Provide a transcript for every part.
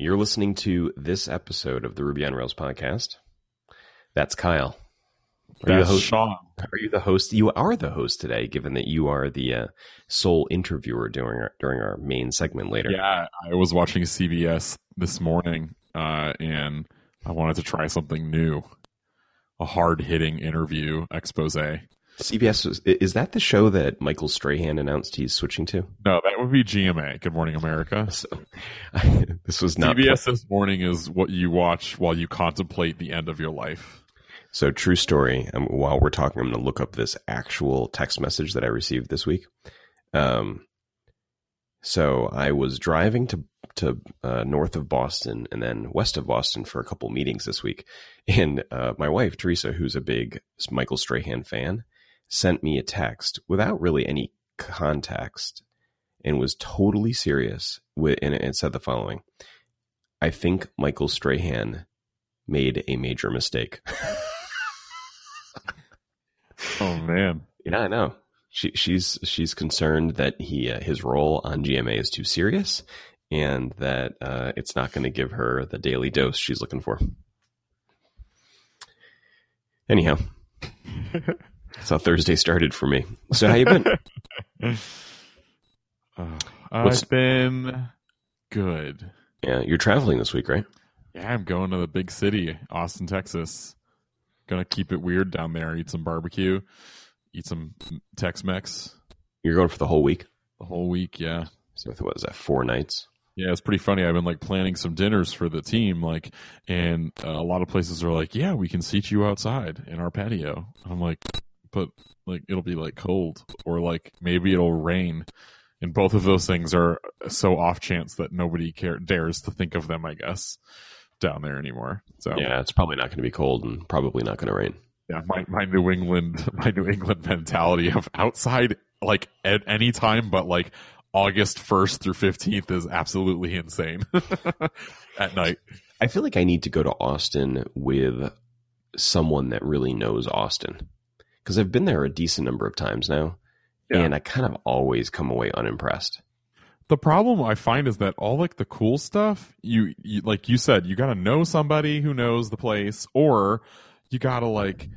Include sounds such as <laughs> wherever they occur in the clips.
You're listening to this episode of the Ruby on Rails podcast. That's Kyle. Are you the That's host? Sean. Are you the host? You are the host today, given that you are the uh, sole interviewer during our during our main segment later. Yeah, I was watching CBS this morning, uh, and I wanted to try something new. A hard hitting interview expose. CBS is that the show that Michael Strahan announced he's switching to? No, that would be GMA. Good Morning America. <laughs> So <laughs> this was not CBS <laughs> this morning is what you watch while you contemplate the end of your life. So true story. Um, while we're talking, I'm going to look up this actual text message that I received this week. Um, so I was driving to to uh, north of Boston and then west of Boston for a couple meetings this week, and uh, my wife Teresa, who's a big Michael Strahan fan, sent me a text without really any context, and was totally serious. With and it said the following: "I think Michael Strahan made a major mistake." <laughs> Oh man, Yeah, I know. She, she's she's concerned that he uh, his role on GMA is too serious, and that uh, it's not going to give her the daily dose she's looking for. Anyhow, <laughs> that's how Thursday started for me. So how you been? <laughs> What's- I've been good. yeah, you're traveling this week, right? Yeah, I'm going to the big city, Austin, Texas. Gonna keep it weird down there. Eat some barbecue, eat some Tex-Mex You're going for the whole week. the whole week. Yeah, So what was that? Four nights. yeah, it's pretty funny. I've been like planning some dinners for the team, like, and uh, a lot of places are like, "Yeah, we can seat you outside in our patio." And I'm like, but like it'll be like cold, or like maybe it'll rain. And both of those things are so off chance that nobody care dares to think of them. I guess down there anymore. So Yeah, it's probably not going to be cold and probably not going to rain. yeah, my, my New England <laughs> my New England mentality of outside like at any time but like August first through fifteenth is absolutely insane <laughs> at night. I feel like I need to go to Austin with someone that really knows Austin because I've been there a decent number of times now, Yeah. and I kind of always come away unimpressed. The problem I find is that all like the cool stuff, you, you like you said, you got to know somebody who knows the place, or you got to like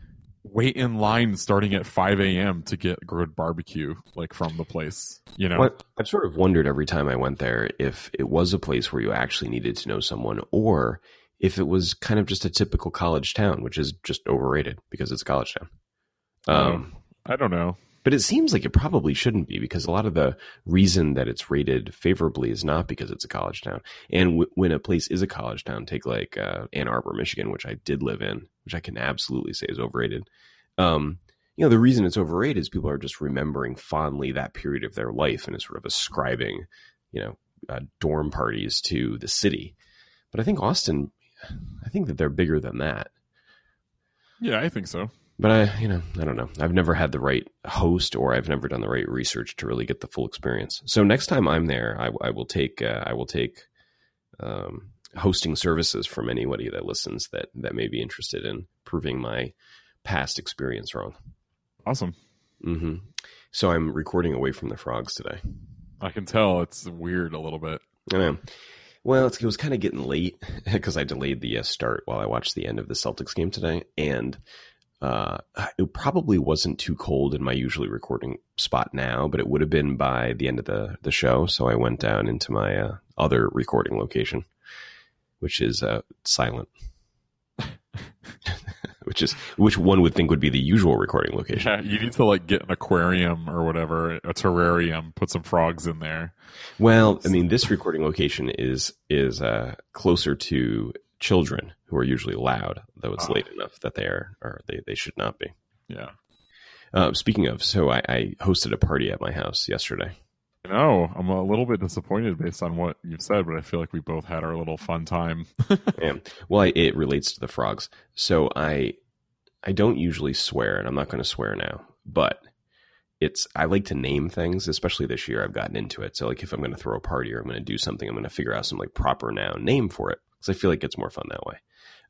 wait in line starting at five a.m. to get good barbecue like from the place. You know, What I've sort of wondered every time I went there if it was a place where you actually needed to know someone, or if it was kind of just a typical college town, which is just overrated because it's a college town. Um, I don't know. But it seems like it probably shouldn't be because a lot of the reason that it's rated favorably is not because it's a college town. And w- when a place is a college town, take like uh, Ann Arbor, Michigan, which I did live in, which I can absolutely say is overrated. Um, you know, the reason it's overrated is people are just remembering fondly that period of their life and is sort of ascribing, you know, uh, dorm parties to the city. But I think Austin, I think that they're bigger than that. Yeah, I think so. But I, you know, I don't know. I've never had the right host, or I've never done the right research to really get the full experience. So next time I'm there, I, I will take, uh, I will take um, hosting services from anybody that listens that that may be interested in proving my past experience wrong. Awesome. Mm-hmm. So I'm recording away from the frogs today. I can tell it's weird a little bit. I know. Well, it's, it was kind of getting late <laughs> because I delayed the uh, start while I watched the end of the Celtics game today, and uh, it probably wasn't too cold in my usually recording spot now, but it would have been by the end of the the show. So I went down into my uh, other recording location, which is uh, silent, <laughs> which is which one would think would be the usual recording location. Yeah, you need to like get an aquarium or whatever, a terrarium, put some frogs in there. Well, I mean, this recording location is is uh, closer to children who are usually loud, though it's Ah. late enough that they are or they, they should not be. Yeah. Uh, speaking of, so I, I hosted a party at my house yesterday. No, I'm a little bit disappointed based on what you've said, but I feel like we both had our little fun time. <laughs> Yeah. Well, I, it relates to the frogs. So I I don't usually swear, and I'm not going to swear now, but it's I like to name things, especially this year. I've gotten into it. So like if I'm going to throw a party or I'm going to do something, I'm going to figure out some like proper noun name for it because I feel like it's more fun that way.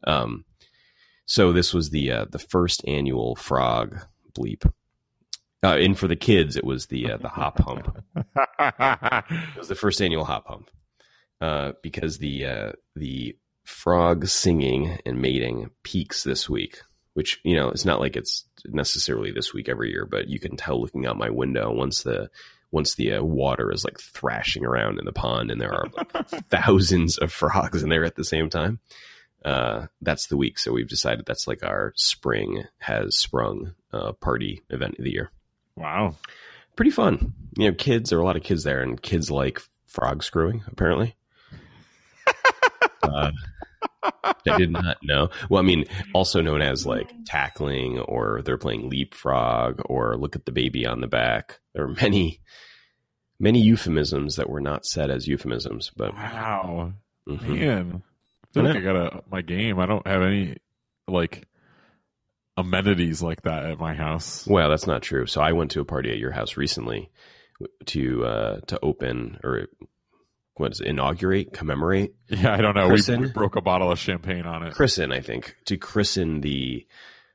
Um, so this was the uh, the first annual frog bleep. Uh, and for the kids, it was the uh, the hop hump. It was the first annual hop hump. uh, because the uh, the frog singing and mating peaks this week. Which you know, it's not like it's necessarily this week every year, but you can tell looking out my window once the once the uh, water is like thrashing around in the pond and there are like <laughs> thousands of frogs in there at the same time. Uh, that's the week. So we've decided that's like our spring has sprung uh, party event of the year. Wow. Pretty fun. You know, kids, there are a lot of kids there and kids like frog screwing apparently. uh, I did not know. Well, I mean, also known as like tackling, or they're playing leapfrog, or look at the baby on the back. There are many, many euphemisms that were not said as euphemisms. But Wow. mhm. Man. I feel like I got my game. I don't have any like amenities like that at my house. well, that's not true. So I went to a party at your house recently to uh, to open or what is it, inaugurate, commemorate, Yeah, I don't know. We, we broke a bottle of champagne on it. christen. I think to christen the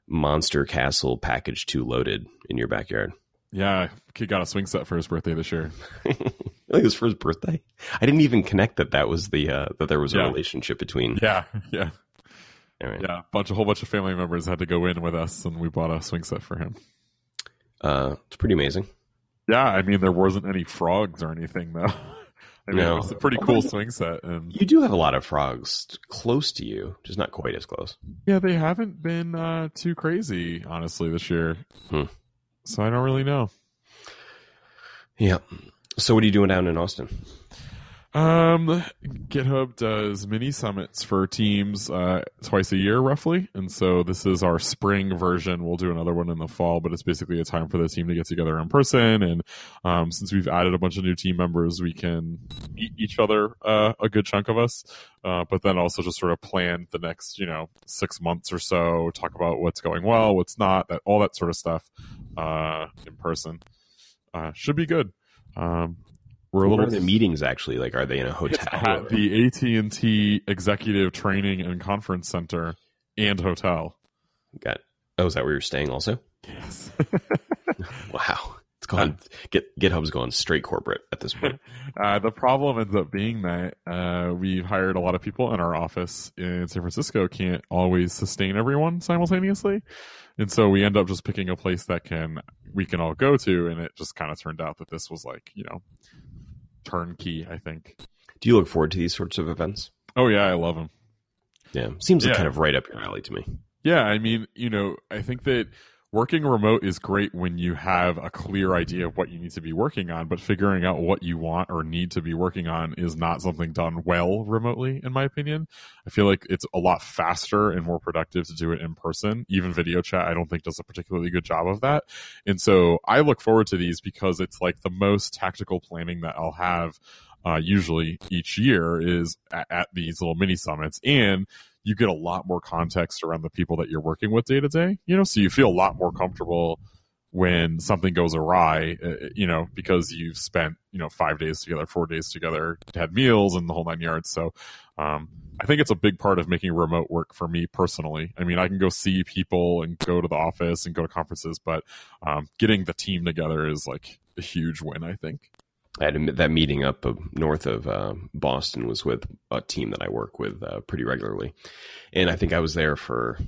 Monster Castle package two loaded in your backyard. Yeah, kid got a swing set for his birthday this year. I think it was for his birthday. I didn't even connect that that was the uh, that there was a relationship between. Yeah, <laughs> yeah, right. yeah. A bunch, a whole bunch of family members had to go in with us, and we bought a swing set for him. Uh, it's pretty amazing. Yeah, I mean there wasn't any frogs or anything though. <laughs> I mean No. it was a pretty cool swing set, and You do have a lot of frogs close to you, just not quite as close. yeah, they haven't been uh, too crazy honestly this year. Hmm. So I don't really know. Yeah. So what are you doing down in Austin? Um, GitHub does mini summits for teams uh, twice a year, roughly, and so this is our spring version. We'll do another one in the fall, but it's basically a time for the team to get together in person. And um, since we've added a bunch of new team members, we can meet each other, uh, a good chunk of us, uh, but then also just sort of plan the next, you know, six months or so, talk about what's going well, what's not, that all that sort of stuff uh, in person. Uh, should be good. Um, we're a What are the meetings actually like? Are they in a it's hotel? at <laughs> the AT and T Executive Training and Conference Center and hotel. Got. Oh, is that where you're staying? Also, Yes. <laughs> wow. It's gone. Get GitHub's gone straight corporate at this point. <laughs> uh, the problem ends up being that uh, we've hired a lot of people, and our office in San Francisco can't always sustain everyone simultaneously, and so we end up just picking a place that can we can all go to, and it just kind of turned out that this was like you know turnkey. I think. Do you look forward to these sorts of events? Oh yeah, I love them. Yeah, seems like kind of right up your alley to me. Yeah, I mean, you know, I think that working remote is great when you have a clear idea of what you need to be working on, but figuring out what you want or need to be working on is not something done well remotely, in my opinion. I feel like it's a lot faster and more productive to do it in person. Even video chat, I don't think does a particularly good job of that. And so I look forward to these because it's like the most tactical planning that I'll have uh, usually each year is at, at these little mini summits. And you get a lot more context around the people that you're working with day to day, you know, so you feel a lot more comfortable when something goes awry, uh, you know, because you've spent, you know, five days together, four days together, had meals and the whole nine yards. So, um, I think it's a big part of making remote work for me personally. I mean, I can go see people and go to the office and go to conferences, but, um, getting the team together is like a huge win, I think. I had a, that meeting up of, north of uh, Boston was with a team that I work with uh, pretty regularly, and I think I was there for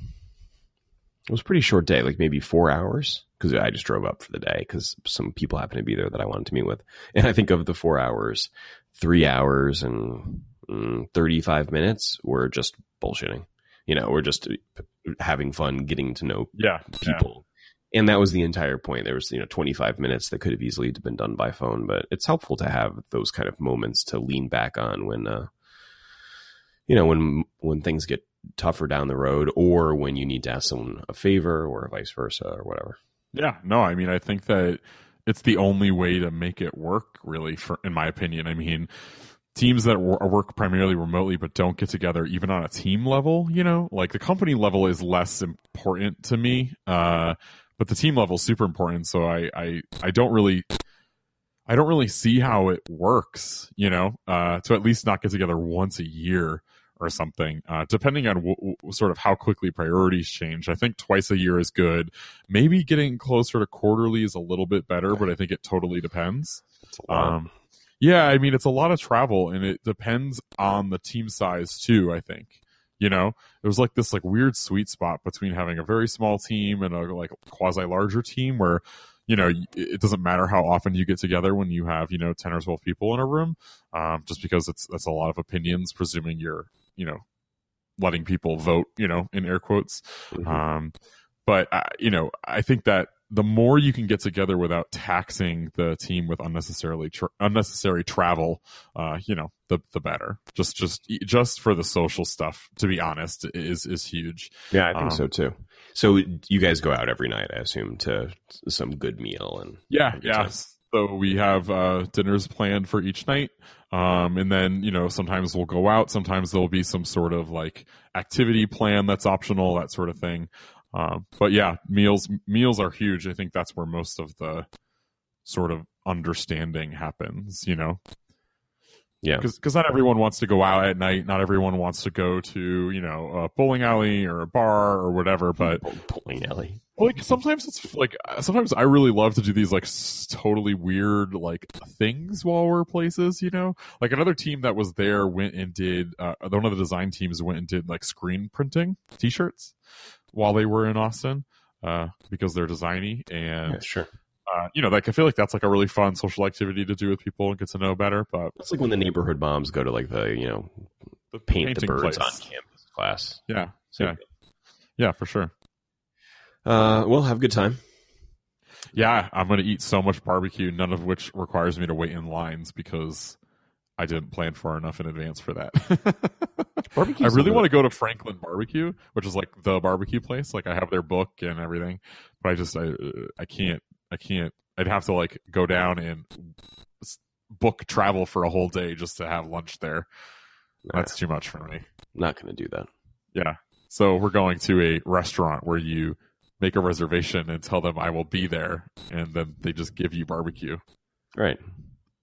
it was a pretty short day, like maybe four hours, because I just drove up for the day because some people happened to be there that I wanted to meet with, and I think of the four hours, three hours and mm, thirty five minutes were just bullshitting. You know, we're just having fun, getting to know Yeah. people. And that was the entire point. There was, you know, 25 minutes that could have easily been done by phone, but it's helpful to have those kind of moments to lean back on when, uh, you know, when, when things get tougher down the road or when you need to ask someone a favor or vice versa or whatever. Yeah, no, I mean, I think that it's the only way to make it work, really, for in my opinion. I mean, teams that work primarily remotely but don't get together even on a team level, you know, like the company level is less important to me, uh, but the team level is super important. So I, I, I don't really. I don't really see how it works, you know, uh, to at least not get together once a year or something, uh, depending on w- w- sort of how quickly priorities change. I think twice a year is good. Maybe getting closer to quarterly is a little bit better, but I think it totally depends. It's a lot. Um, Yeah, I mean it's a lot of travel, and it depends on the team size too. I think you know there's like this like weird sweet spot between having a very small team and a like quasi larger team where you know it doesn't matter how often you get together when you have you know 10 or 12 people in a room um, just because it's that's a lot of opinions presuming you're you know letting people vote you know in air quotes Mhm. um, but uh, you know i think that the more you can get together without taxing the team with unnecessarily tra- unnecessary travel uh, you know the the better just just just for the social stuff to be honest is is huge yeah, I think um, so too. So you guys go out every night, I assume, to some good meal and Yeah, yeah. time. So we have uh, dinners planned for each night, um, and then you know sometimes we'll go out. Sometimes there'll be some sort of like activity plan that's optional, that sort of thing. Um, but yeah, meals meals are huge. I think that's where most of the sort of understanding happens. You know, yeah, because not everyone wants to go out at night. Not everyone wants to go to you know a bowling alley or a bar or whatever. <laughs> But bowling alley. like sometimes it's like sometimes I really love to do these like s- totally weird like things while we're places, you know. Like another team that was there went and did uh, one of the design teams went and did like screen printing T-shirts while they were in Austin uh, because they're designy and Yeah, sure. uh, you know like I feel like that's like a really fun social activity to do with people and get to know better. But It's like when the neighborhood moms go to like the you know the paint the birds place. on campus class. Yeah, So, Yeah. yeah, for sure. Uh, we'll have a good time. Yeah, I'm going to eat so much barbecue, none of which requires me to wait in lines because I didn't plan far enough in advance for that. <laughs> Barbecue. I really want to go to Franklin Barbecue, which is like the barbecue place. Like I have their book and everything, but I just I I can't I can't. I'd have to like go down and book travel for a whole day just to have lunch there. That's too much for me. not going to do that. Yeah. So we're going to a restaurant where you make a reservation and tell them I will be there, and then they just give you barbecue. Right.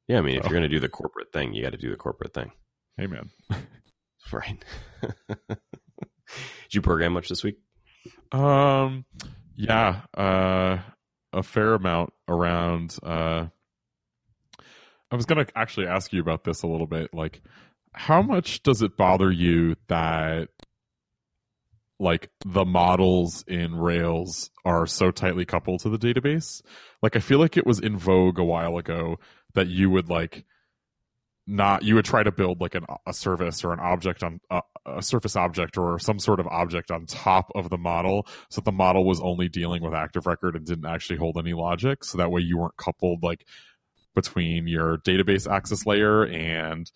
Yeah, I mean, if Oh. you're going to do the corporate thing, you got to do the corporate thing. Hey man. <laughs> Right. <laughs> Did you program much this week? Um, yeah, uh, a fair amount around. Uh, I was gonna actually ask you about this a little bit. Like, how much does it bother you that, like, the models in Rails are so tightly coupled to the database? Like, I feel like it was in vogue a while ago that you would like not you would try to build like an, a service or an object on a, a surface object or some sort of object on top of the model so that the model was only dealing with active record and didn't actually hold any logic. So that way you weren't coupled like between your database access layer and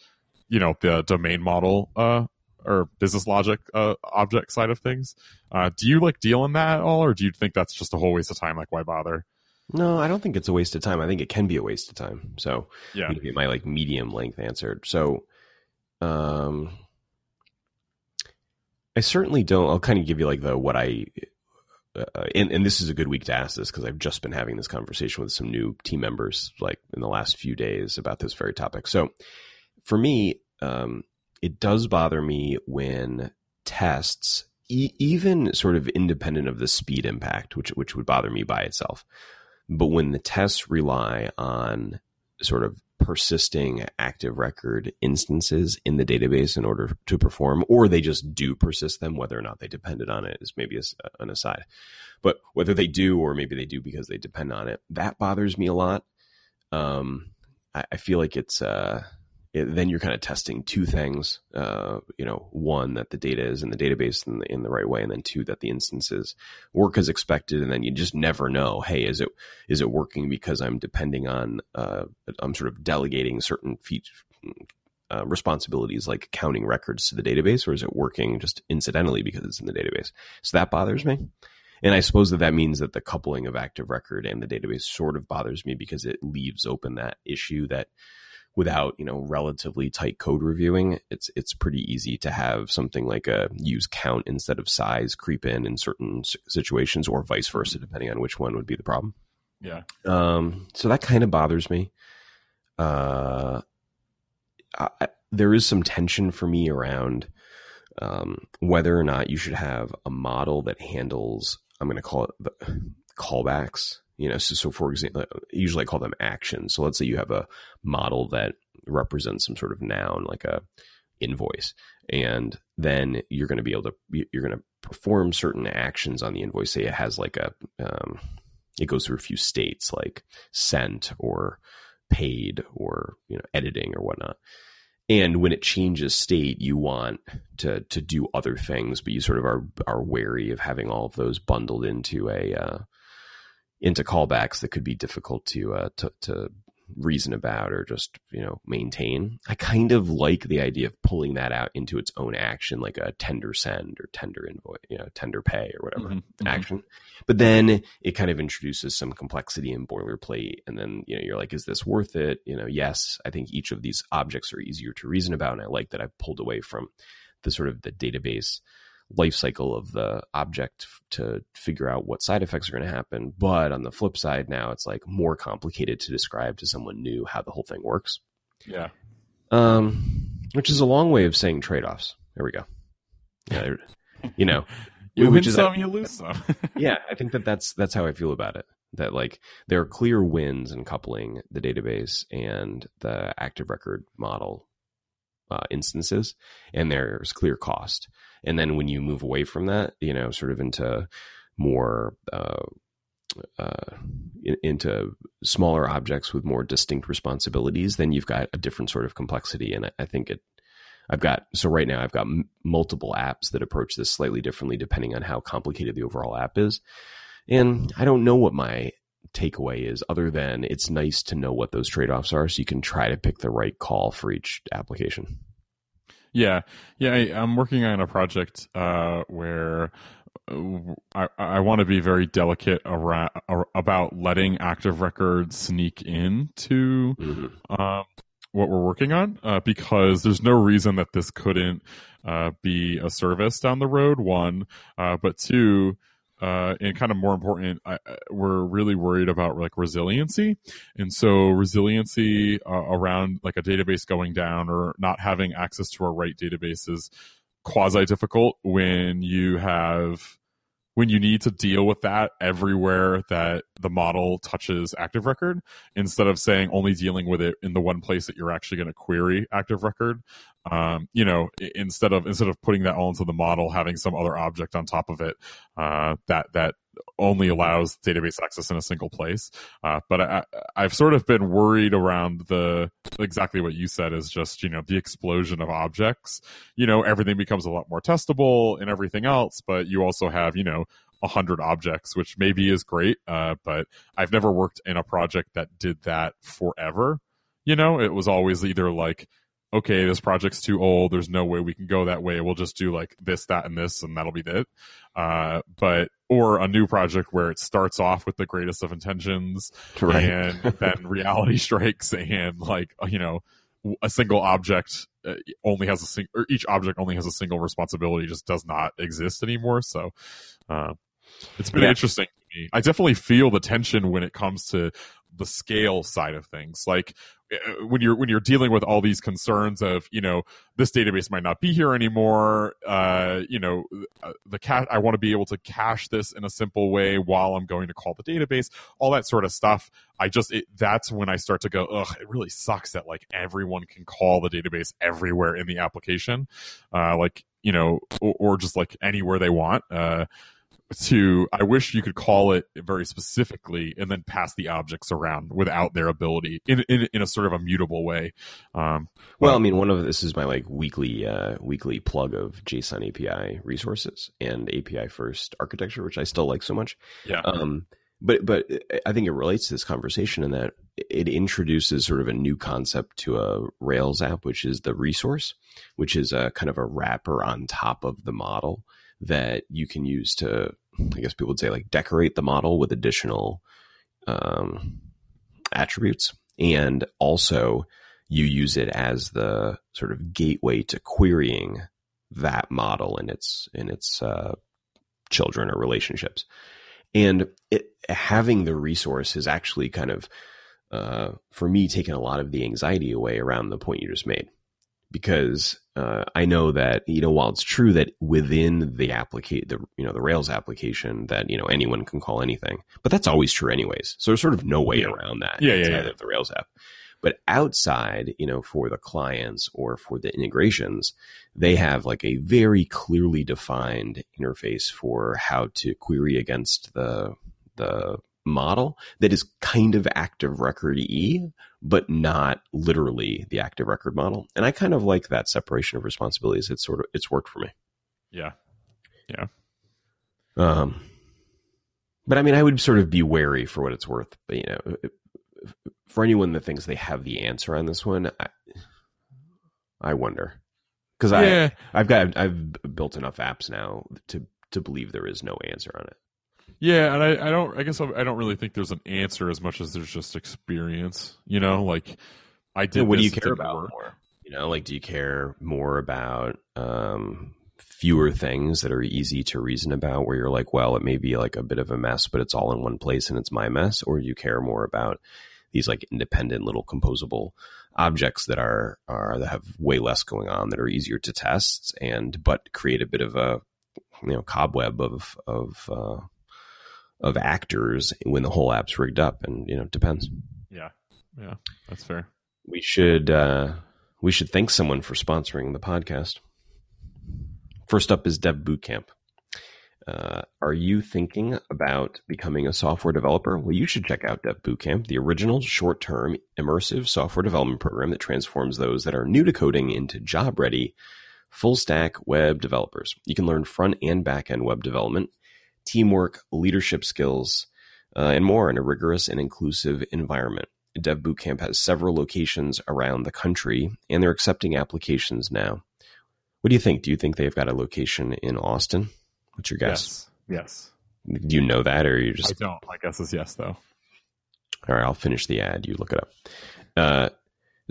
you know the domain model uh or business logic uh, object side of things. Uh do you like deal in that at all or do you think that's just a whole waste of time? Like why bother No, I don't think it's a waste of time. I think it can be a waste of time. So yeah get my like medium length answer. So, um, I certainly don't. I'll kind of give you like the what I, uh, and and this is a good week to ask this because I've just been having this conversation with some new team members like in the last few days about this very topic. So, for me, um, it does bother me when tests, e- even sort of independent of the speed impact, which which would bother me by itself, but when the tests rely on sort of persisting active record instances in the database in order to perform, or they just do persist them, whether or not they depended on it is maybe an aside. But whether they do, or maybe they do because they depend on it, that bothers me a lot. Um, I, I feel like it's uh, it, then you're kind of testing two things. Uh, you know, one that the data is in the database in the, in the right way, and then two that the instances work as expected. And then you just never know. Hey, is it is it working because I'm depending on uh, I'm sort of delegating certain feature uh, responsibilities like counting records to the database, or is it working just incidentally because it's in the database? So that bothers me. And I suppose that that means that the coupling of active record and the database sort of bothers me because it leaves open that issue that without you know relatively tight code reviewing it's it's pretty easy to have something like a use count instead of size creep in in certain situations or vice versa depending on which one would be the problem yeah um, so that kind of bothers me. Uh, I, I- there is some tension for me around um, whether or not you should have a model that handles. I'm going to call it the callbacks. You know, so, so for example, usually I call them actions. So let's say you have a model that represents some sort of noun, like a invoice, and then you're going to be able to you're going to perform certain actions on the invoice. Say it has like a um, it goes through a few states like sent or paid or you know editing or whatnot and when it changes state you want to to do other things but you sort of are are wary of having all of those bundled into a uh, into callbacks that could be difficult to uh, to to reason about or just you know maintain. I kind of like the idea of pulling that out into its own action like a tender send or tender invoice you know tender pay or whatever mm-hmm, action. Mm-hmm. but then it kind of introduces some complexity and boilerplate and then you know you're like is this worth it? You know yes i think each of these objects are easier to reason about and i like that i've pulled away from the sort of the database life cycle of the object to figure out what side effects are going to happen. But on the flip side, now it's like more complicated to describe to someone new how the whole thing works. Yeah. Um, which is a long way of saying trade offs. There we go. <laughs> Yeah, you know, <laughs> you win some, you lose some. <laughs> yeah, I think that that's that's how I feel about it. That like there are clear wins in coupling the database and the active record model uh, instances, and there's clear cost. And then when you move away from that, you know, sort of into more uh, uh, in, into smaller objects with more distinct responsibilities, then you've got a different sort of complexity. And I, I think it, I've got, so right now I've got m- multiple apps that approach this slightly differently depending on how complicated the overall app is. And I don't know what my takeaway is other than it's nice to know what those trade offs are so you can try to pick the right call for each application. Yeah, yeah. I, am working on a project uh, where uh, I, I want to be very delicate around, about letting active records sneak into mm-hmm. um, what we're working on uh, because there's no reason that this couldn't uh, be a service down the road. One, uh, but two uh, and kind of more important, I, we're really worried about like resiliency. And so resiliency uh, around like a database going down or not having access to our right database is quasi difficult when you have when you need to deal with that everywhere that the model touches active record instead of saying only dealing with it in the one place that you're actually going to query active record um, you know instead of instead of putting that all into the model having some other object on top of it uh, that that only allows database access in a single place. Uh, but I, have sort of been worried around the exactly what you said is just you know the explosion of objects. You know everything becomes a lot more testable and everything else, but you also have you know a hundred objects, which maybe is great. Uh, but I've never worked in a project that did that forever. You know, it was always either like okay, this project's too old. There's no way we can go that way. We'll just do like this, that, and this, and that'll be it. Uh, but or a new project where it starts off with the greatest of intentions, right. and then <laughs> reality strikes, and like you know, a single object uh, only has a single, or each object only has a single responsibility, just does not exist anymore. So, uh, it's been yeah. interesting to me. I definitely feel the tension when it comes to the scale side of things. Like when you're when you're dealing with all these concerns of you know this database might not be here anymore uh, you know uh, the cat i want to be able to cache this in a simple way while i'm going to call the database all that sort of stuff. I just it, that's when i start to go ugh it really sucks that like everyone can call the database everywhere in the application uh, like you know or, or, just like anywhere they want uh, to I wish you could call it very specifically and then pass the objects around without their ability in in, in a sort of a mutable way. Um, well, I mean, one of this is my like weekly uh, weekly plug of JSON API resources and API first architecture, which I still like so much. Yeah. Um, but but I think it relates to this conversation in that it introduces sort of a new concept to a Rails app, which is the resource, which is a kind of a wrapper on top of the model that you can use to, I guess people would say, like decorate the model with additional um, attributes. And also, you use it as the sort of gateway to querying that model and its in its uh, children or relationships. And it, having the resource has actually kind of, uh, for me, taken a lot of the anxiety away around the point you just made, because uh, I know that you know while it's true that within the applicate the you know the Rails application that you know anyone can call anything, but that's always true anyways. So there's sort of no way Yeah. around that. Yeah, yeah, yeah. of the Rails app. But outside, you know, for the clients or for the integrations, they have like a very clearly defined interface for how to query against the the model that is kind of active record e but not literally the active record model and i kind of like that separation of responsibilities it's sort of it's worked for me Yeah. Yeah. Um but i mean i would sort of be wary for what it's worth but you know for anyone that thinks they have the answer on this one i, I wonder because i yeah. i've got i've built enough apps now to to believe there is no answer on it Yeah, and I, I don't. I guess I I don't really think there's an answer as much as there's just experience. You know, like I did. Yeah, what do you care about work. more? You know, like do you care more about um, fewer things that are easy to reason about, where you're like, well, it may be like a bit of a mess, but it's all in one place and it's my mess, or do you care more about these like independent little composable objects that are are that have way less going on that are easier to test and but create a bit of a you know cobweb of of uh, of actors when the whole app's rigged up, and you know it depends Yeah, yeah, that's fair. we should uh, we should thank someone for sponsoring the podcast. First up is Dev Bootcamp. Uh, are you thinking about becoming a software developer? Well, you should check out Dev Bootcamp, the original short-term immersive software development program that transforms those that are new to coding into job-ready full-stack web developers. You can learn front and back-end web development, teamwork, leadership skills, uh, and more in a rigorous and inclusive environment. Dev Bootcamp has several locations around the country, and they're accepting applications now. What do you think? Do you think they've got a location in Austin? What's your guess? Yes. yes. Do you know that, or you just I don't. My guess is yes, though. all right? I'll finish the ad. You look it up. Uh,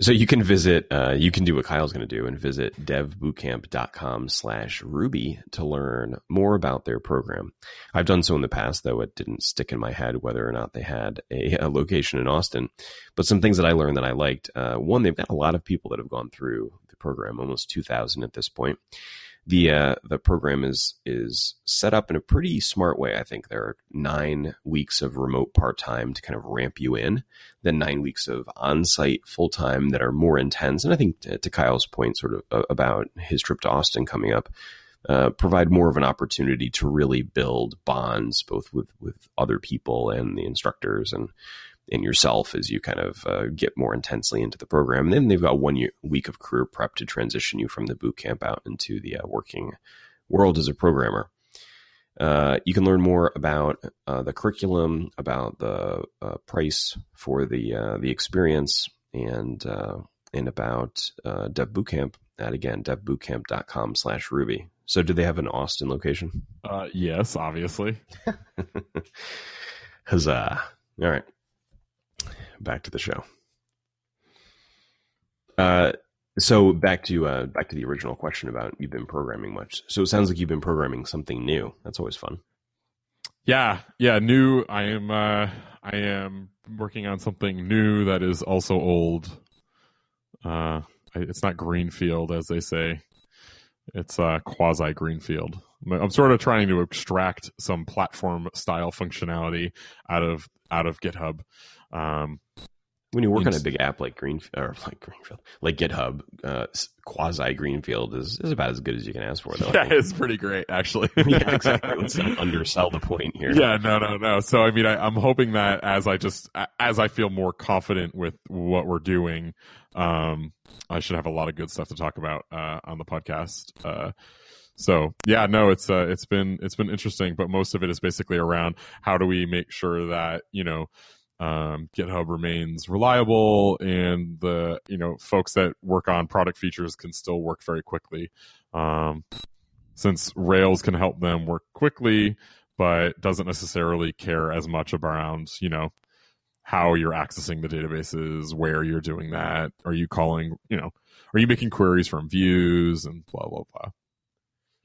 so you can visit. Uh, you can do what Kyle's going to do and visit devbootcamp.com slash Ruby to learn more about their program. I've done so in the past, though it didn't stick in my head whether or not they had a, a location in Austin. But some things that I learned that I liked. Uh, one, they've got a lot of people that have gone through the program, almost two thousand at this point. The uh, the program is is set up in a pretty smart way. I think there are nine weeks of remote part time to kind of ramp you in, then nine weeks of on site full time that are more intense. And I think to, to Kyle's point, sort of uh, about his trip to Austin coming up, uh, provide more of an opportunity to really build bonds both with with other people and the instructors and and yourself as you kind of uh, get more intensely into the program. And then they've got one year, week of career prep to transition you from the boot camp out into the uh, working world as a programmer. Uh, you can learn more about uh, the curriculum, about the uh, price for the uh, the experience, and uh, and about uh, Dev Bootcamp at again devbootcamp.com slash ruby. So, do they have an Austin location? Uh, yes, obviously. <laughs> Huzzah! All right, back to the show. Uh, so back to uh, back to the original question about you've been programming much. So it sounds like you've been programming something new. That's always fun. Yeah, yeah. New. I am. Uh, I am working on something new that is also old. Uh, it's not greenfield as they say. It's uh, quasi greenfield. I'm- sort of trying to extract some platform style functionality out of out of GitHub. Um, When you work on a big app like Green or <laughs> like Greenfield, like GitHub, uh, quasi Greenfield is, is about as good as you can ask for. Though. Yeah, it's pretty great actually. <laughs> yeah, <laughs> exactly. Let's not undersell the point here. Yeah, no, no, no. So I mean, I, I'm hoping that as I just as I feel more confident with what we're doing, um, I should have a lot of good stuff to talk about uh, on the podcast. Uh, so yeah, no, it's uh, it's been it's been interesting, but most of it is basically around how do we make sure that you know um, GitHub remains reliable and the you know folks that work on product features can still work very quickly. Um, since Rails can help them work quickly, but doesn't necessarily care as much around you know how you're accessing the databases, where you're doing that, are you calling, you know, are you making queries from views and blah blah blah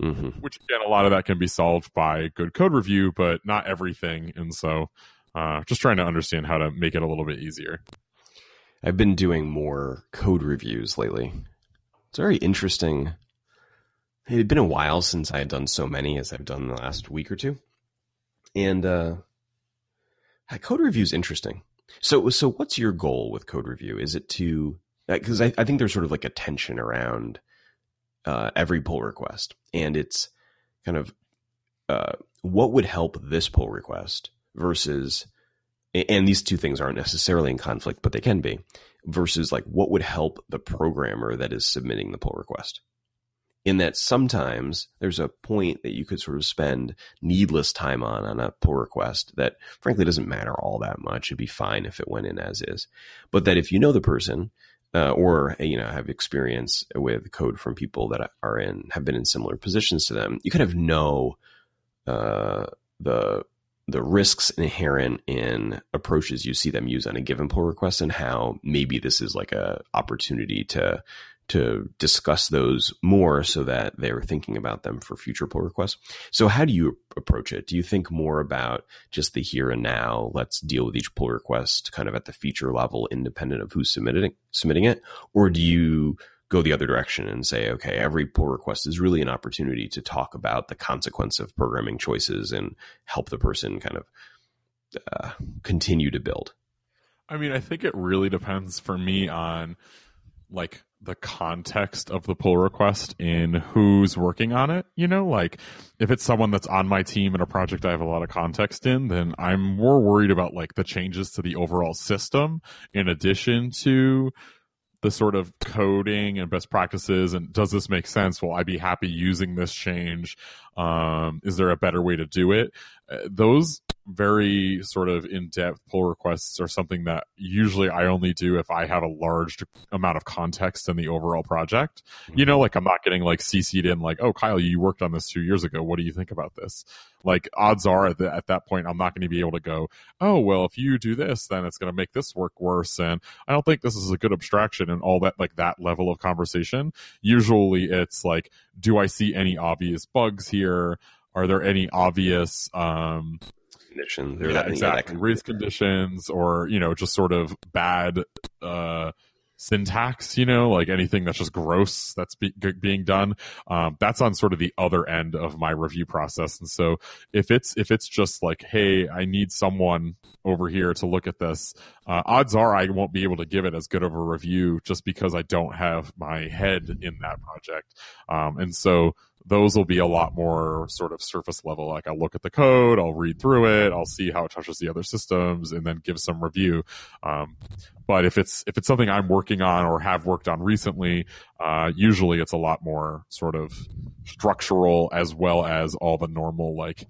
hmm which again a lot of that can be solved by good code review but not everything and so uh, just trying to understand how to make it a little bit easier I've been doing more code reviews lately. It's very interesting. It had been a while since I had done so many as I've done the last week or two, and uh, code review is interesting. So, so what's your goal with code review? Is it to because I, I, think there's sort of like a tension around uh, every pull request, and it's kind of uh, what would help this pull request versus, and these two things aren't necessarily in conflict, but they can be, versus like what would help the programmer that is submitting the pull request. In that sometimes there's a point that you could sort of spend needless time on on a pull request that frankly doesn't matter all that much. It'd be fine if it went in as is. But that if you know the person uh, or you know have experience with code from people that are in have been in similar positions to them, you kind of know uh, the the risks inherent in approaches you see them use on a given pull request and how maybe this is like a opportunity to to discuss those more so that they're thinking about them for future pull requests. So how do you approach it? Do you think more about just the here and now, let's deal with each pull request kind of at the feature level independent of who's submitting submitting it? Or do you go the other direction and say, okay, every pull request is really an opportunity to talk about the consequence of programming choices and help the person kind of uh, continue to build. I mean, I think it really depends for me on like the context of the pull request in who's working on it. You know, like if it's someone that's on my team in a project I have a lot of context in, then I'm more worried about like the changes to the overall system in addition to the sort of coding and best practices and does this make sense? Will i be happy using this change um, is there a better way to do it uh, those very sort of in-depth pull requests are something that usually I only do if I have a large amount of context in the overall project. Mm-hmm. You know, like I'm not getting like CC'd in like, oh, Kyle, you worked on this two years ago. What do you think about this? Like odds are at, the, at that point, I'm not going to be able to go, oh, well, if you do this, then it's going to make this work worse. And I don't think this is a good abstraction and all that, like that level of conversation. Usually it's like, do I see any obvious bugs here? Are there any obvious, um, conditions or yeah, that, exactly race conditions or you know just sort of bad uh, syntax you know like anything that's just gross that's be- being done um, that's on sort of the other end of my review process. And so if it's if it's just like hey i need someone over here to look at this uh, odds are i won't be able to give it as good of a review just because i don't have my head in that project. Um, and so those will be a lot more sort of surface level. Like I'll look at the code, I'll read through it, I'll see how it touches the other systems, and then give some review. Um, but if it's if it's something I'm working on or have worked on recently, uh, usually it's a lot more sort of structural as well as all the normal like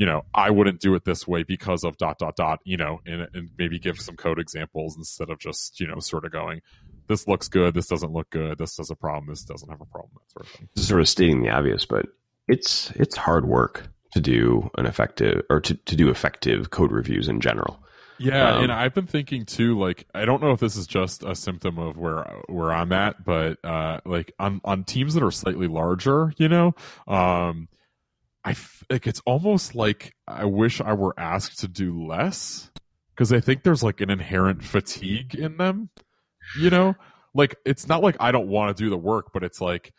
you know, I wouldn't do it this way because of dot dot dot, you know, and, and maybe give some code examples instead of just, you know, sort of going, this looks good, this doesn't look good, this has a problem, this doesn't have a problem, that sort of thing. Sort of stating the obvious, but it's it's hard work to do an effective or to, to do effective code reviews in general. Yeah, um, and I've been thinking too. Like, I don't know if this is just a symptom of where where I'm at, but uh, like on on teams that are slightly larger, you know, um, I like it's almost like I wish I were asked to do less because I think there's like an inherent fatigue in them you know, like it's not like I don't want to do the work, but it's like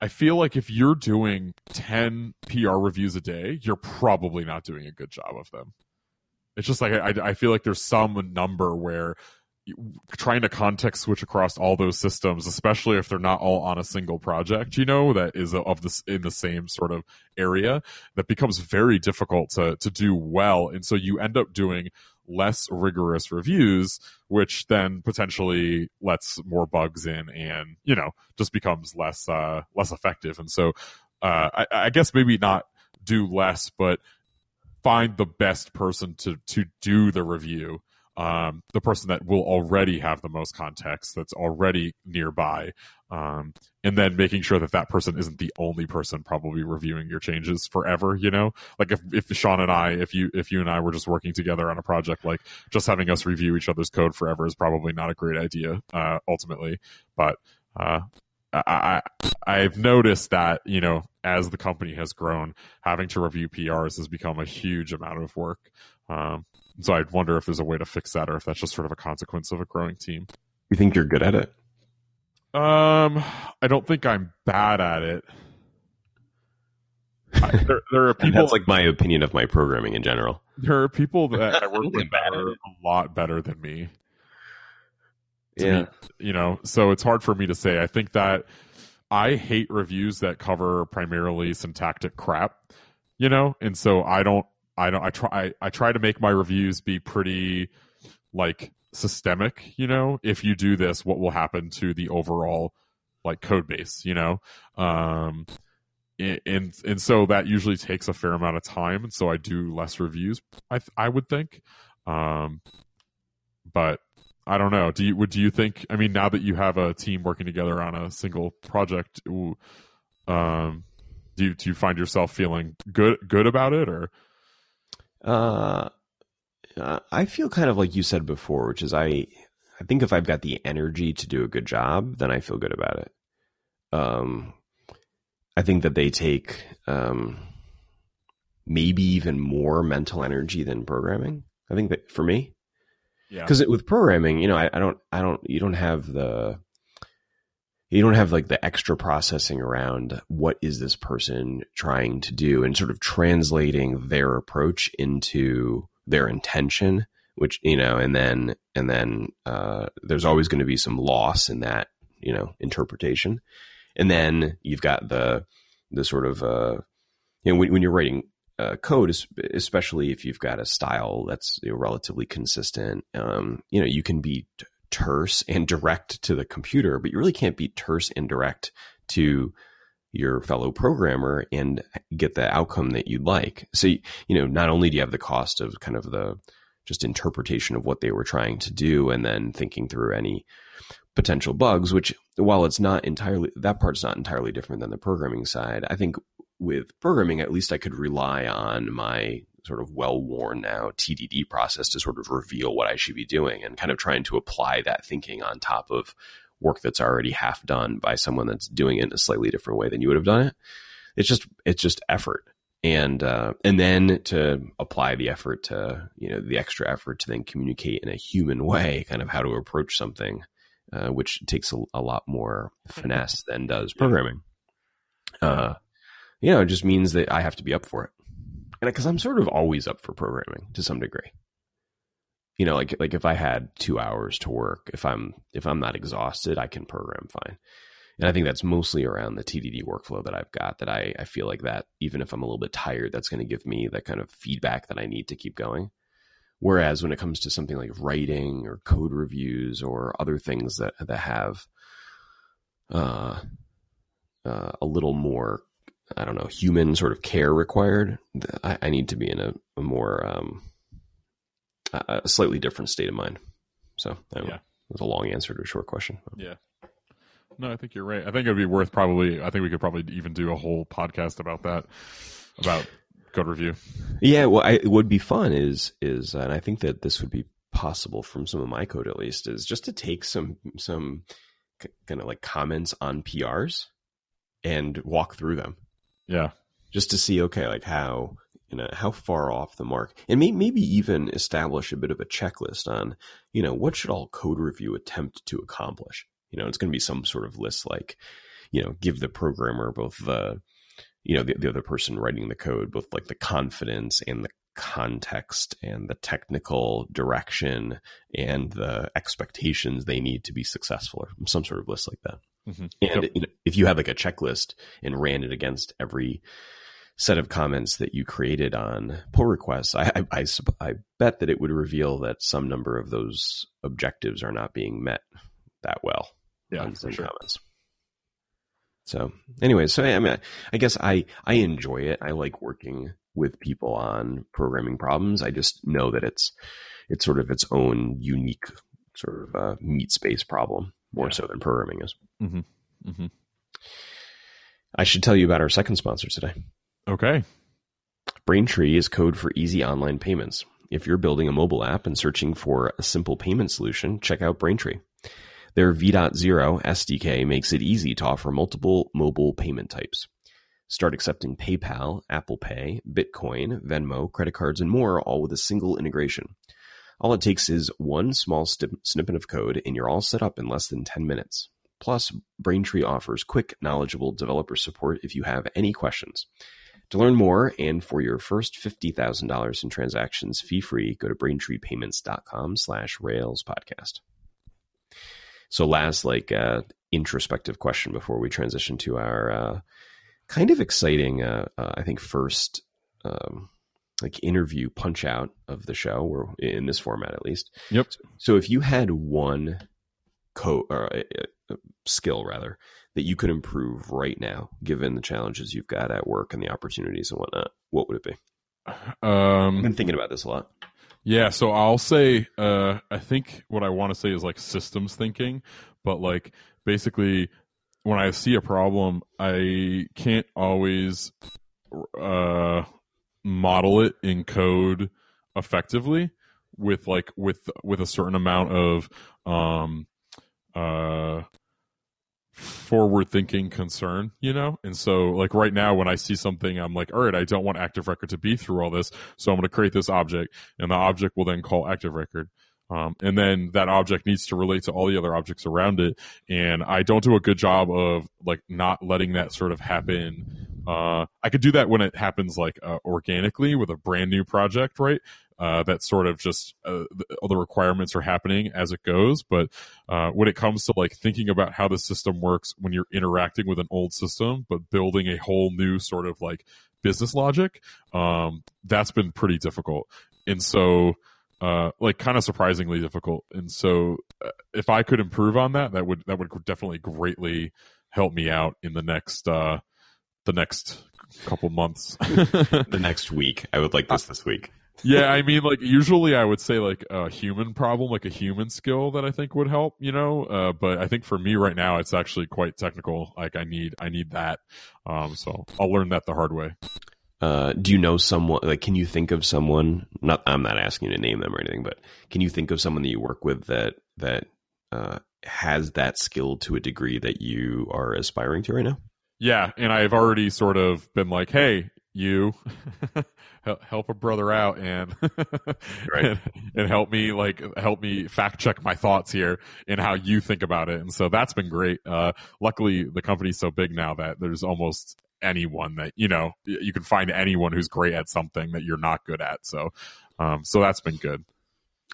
I feel like if you're doing 10 PR reviews a day, you're probably not doing a good job of them. It's just like I, I feel like there's some number where trying to context switch across all those systems, especially if they're not all on a single project, you know, that is of this in the same sort of area, that becomes very difficult to to do well. And so you end up doing less rigorous reviews, which then potentially lets more bugs in and, you know, just becomes less, uh, less effective. And so, uh, I, I guess maybe not do less, but find the best person to, to do the review um, the person that will already have the most context that's already nearby um, and then making sure that that person isn't the only person probably reviewing your changes forever you know like if, if sean and i if you if you and i were just working together on a project like just having us review each other's code forever is probably not a great idea uh, ultimately but uh, I, I've noticed that, you know, as the company has grown, having to review PRs has become a huge amount of work. Um, so I'd wonder if there's a way to fix that or if that's just sort of a consequence of a growing team. You think you're good at it? Um, I don't think I'm bad at it. I, there, there are <laughs> people. That's like my opinion of my programming in general. there are people that I work with I'm bad that are a lot better than me. Yeah. me, you know, so it's hard for me to say. I think that I hate reviews that cover primarily syntactic crap, you know, and so I don't, I don't, I try, I, I try to make my reviews be pretty like systemic, you know. If you do this, what will happen to the overall like code base, you know? Um, and and, so that usually takes a fair amount of time, and so I do less reviews. I I would think, um, but I don't know. Do you would do you think? I mean, now that you have a team working together on a single project, um, do you do you find yourself feeling good good about it, or Uh, uh, I feel kind of like you said before, which is I, I think if I've got the energy to do a good job, then I feel good about it. Um, I think that they take um, maybe even more mental energy than programming. I think that for me, yeah, because with programming, you know, I, I don't, I don't, you don't have the, you don't have like the extra processing around what is this person trying to do and sort of translating their approach into their intention, which you know, and then and then uh, there's always going to be some loss in that, you know, interpretation, and then you've got the the sort of uh, you know when, when you're writing uh, code, especially if you've got a style that's you know, relatively consistent, um, you know, you can be terse and direct to the computer, but you really can't be terse and direct to your fellow programmer and get the outcome that you'd like. So, you know, not only do you have the cost of kind of the just interpretation of what they were trying to do and then thinking through any potential bugs, which while it's not entirely, that part's not entirely different than the programming side. I think with programming, at least I could rely on my sort of well worn now TDD process to sort of reveal what I should be doing and kind of trying to apply that thinking on top of work that's already half done by someone that's doing it in a slightly different way than you would have done it. It's just it's just effort. And uh, and then to apply the effort to you know the extra effort to then communicate in a human way, kind of how to approach something, uh, which takes a, a lot more finesse <laughs> than does programming. Uh, you know, it just means that I have to be up for it, and because I'm sort of always up for programming to some degree. You know, like like if I had two hours to work, if I'm if I'm not exhausted, I can program fine. And I think that's mostly around the TDD workflow that I've got. That I I feel like that even if I'm a little bit tired, that's going to give me that kind of feedback that I need to keep going. Whereas when it comes to something like writing or code reviews or other things that that have uh, uh, a little more I don't know, human sort of care required, I, I need to be in a, a more, um, a slightly different state of mind. So, I. Yeah. It was a long answer to a short question. yeah. No, I think you're right. I think it'd be worth probably. I think we could probably even do a whole podcast about that, about code review. Yeah, well, I, it would be fun is is, uh, and I think that this would be possible from some of my code at least, is just to take some some kind of like comments on PRs and walk through them. Yeah, just to see okay like how you know how far off the mark and may, maybe even establish a bit of a checklist on you know what should all code review attempt to accomplish you know it's going to be some sort of list like you know give the programmer both the you know the, the other person writing the code both like the confidence and the context and the technical direction and the expectations they need to be successful or some sort of list like that Mhm. and Yep. you know, if you had like a checklist and ran it against every set of comments that you created on pull requests, I, I, I, I bet that it would reveal that some number of those objectives are not being met that well yeah, on sure. comments. So, anyway, so I mean, I guess I I enjoy it. I like working with people on programming problems. I just know that it's it's sort of its own unique sort of uh, meat space problem more Yeah. so than programming is. hmm I should tell you about our second sponsor today. Okay. Braintree is code for easy online payments. If you're building a mobile app and searching for a simple payment solution, check out Braintree. Their V.0 SDK makes it easy to offer multiple mobile payment types. Start accepting PayPal, Apple Pay, Bitcoin, Venmo, credit cards, and more, all with a single integration. All it takes is one small snippet of code, and you're all set up in less than 10 minutes. Plus, Braintree offers quick, knowledgeable developer support if you have any questions. To learn more and for your first $50,000 in transactions fee-free, go to braintreepayments.com slash rails podcast. So last, like, uh, introspective question before we transition to our uh, kind of exciting, uh, uh, I think, first um, like interview punch out of the show, or in this format at least. Yep. So if you had one or uh, uh, skill rather that you could improve right now, given the challenges you've got at work and the opportunities and whatnot, what would it be? Um, I've been thinking about this a lot. Yeah, so I'll say uh I think what I want to say is like systems thinking, but like basically when I see a problem, I can't always uh model it in code effectively with like with with a certain amount of um uh forward thinking concern, you know? And so like right now when I see something, I'm like, all right, I don't want active record to be through all this. So I'm going to create this object and the object will then call active record. Um, and then that object needs to relate to all the other objects around it. And I don't do a good job of like not letting that sort of happen. Uh, I could do that when it happens like uh, organically with a brand new project, right? Uh, that sort of just uh, the, all the requirements are happening as it goes. But uh, when it comes to like thinking about how the system works when you're interacting with an old system, but building a whole new sort of like business logic, um, that's been pretty difficult. And so, uh, like kind of surprisingly difficult. And so, uh, if I could improve on that, that would that would definitely greatly help me out in the next uh, the next couple months. <laughs> <laughs> the next week, I would like this this week. Yeah, I mean, like usually I would say like a human problem, like a human skill that I think would help, you know. Uh, but I think for me right now, it's actually quite technical. Like I need, I need that. Um, so I'll learn that the hard way. Uh, do you know someone? Like, can you think of someone? Not, I'm not asking you to name them or anything, but can you think of someone that you work with that that uh, has that skill to a degree that you are aspiring to right now? Yeah, and I've already sort of been like, hey, you <laughs> help a brother out and, <laughs> right. and and help me like help me fact check my thoughts here and how you think about it and so that's been great uh luckily the company's so big now that there's almost anyone that you know you can find anyone who's great at something that you're not good at so um so that's been good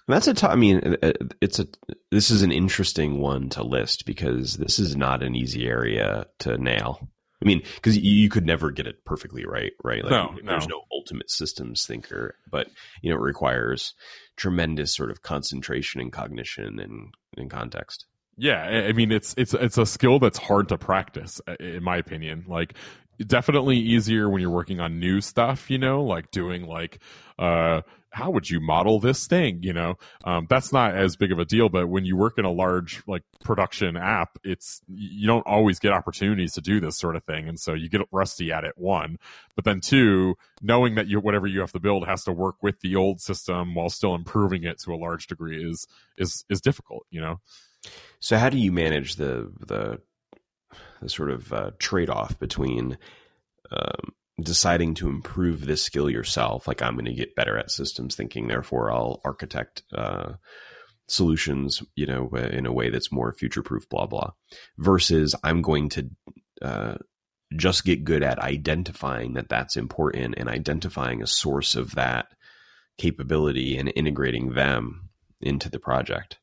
that's a t- I mean, it's a. This is an interesting one to list because this is not an easy area to nail. I mean, because you, could never get it perfectly right, right? Like, no, there's no. no ultimate systems thinker, but you know, it requires tremendous sort of concentration and cognition and, and context. Yeah, I mean, it's it's it's a skill that's hard to practice, in my opinion. Like, definitely easier when you're working on new stuff, you know, like doing like uh how would you model this thing you know? Um, that's not as big of a deal but when you work in a large like production app it's you don't always get opportunities to do this sort of thing and so you get rusty at it one. But then two knowing that you whatever you have to build has to work with the old system while still improving it to a large degree is is is difficult you know? So how do you manage the the the sort of uh, trade-off between um, deciding to improve this skill yourself, like I'm going to get better at systems thinking, therefore I'll architect uh, solutions, you know, in a way that's more future proof, blah blah, versus I'm going to uh, just get good at identifying that that's important and identifying a source of that capability and integrating them into the project.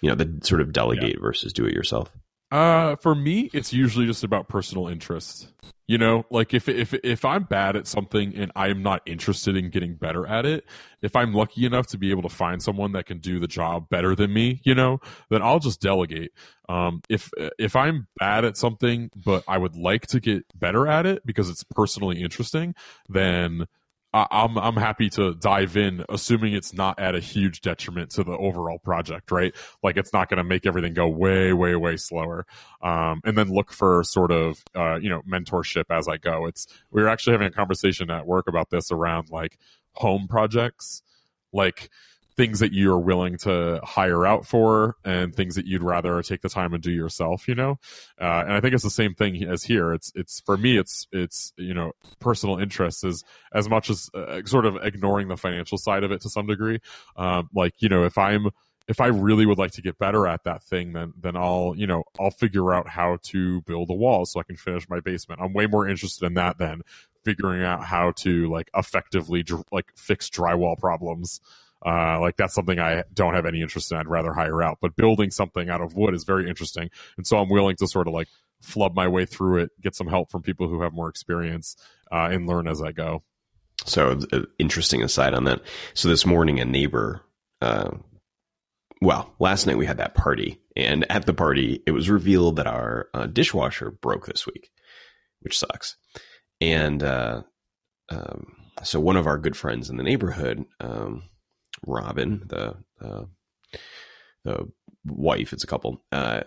You know, the sort of delegate yeah. versus do it yourself. Uh, for me, it's usually just about personal interest. You know, like if if if I'm bad at something and I'm not interested in getting better at it, if I'm lucky enough to be able to find someone that can do the job better than me, you know, then I'll just delegate. Um, if if I'm bad at something but I would like to get better at it because it's personally interesting, then I'm I'm happy to dive in, assuming it's not at a huge detriment to the overall project, right? Like it's not going to make everything go way, way, way slower. Um, and then look for sort of uh, you know mentorship as I go. It's we were actually having a conversation at work about this around like home projects, like things that you're willing to hire out for and things that you'd rather take the time and do yourself you know uh, and i think it's the same thing as here it's it's for me it's it's you know personal interests is as much as uh, sort of ignoring the financial side of it to some degree um, like you know if i'm if I really would like to get better at that thing, then then I'll you know I'll figure out how to build a wall so I can finish my basement. I'm way more interested in that than figuring out how to like effectively like fix drywall problems. Uh, like that's something I don't have any interest in. I'd rather hire out. But building something out of wood is very interesting, and so I'm willing to sort of like flub my way through it, get some help from people who have more experience, uh, and learn as I go. So, uh, interesting aside on that. So this morning, a neighbor, uh, well, last night we had that party, and at the party, it was revealed that our uh, dishwasher broke this week, which sucks. And uh, um, so, one of our good friends in the neighborhood, um, Robin, the uh, the wife, it's a couple, uh,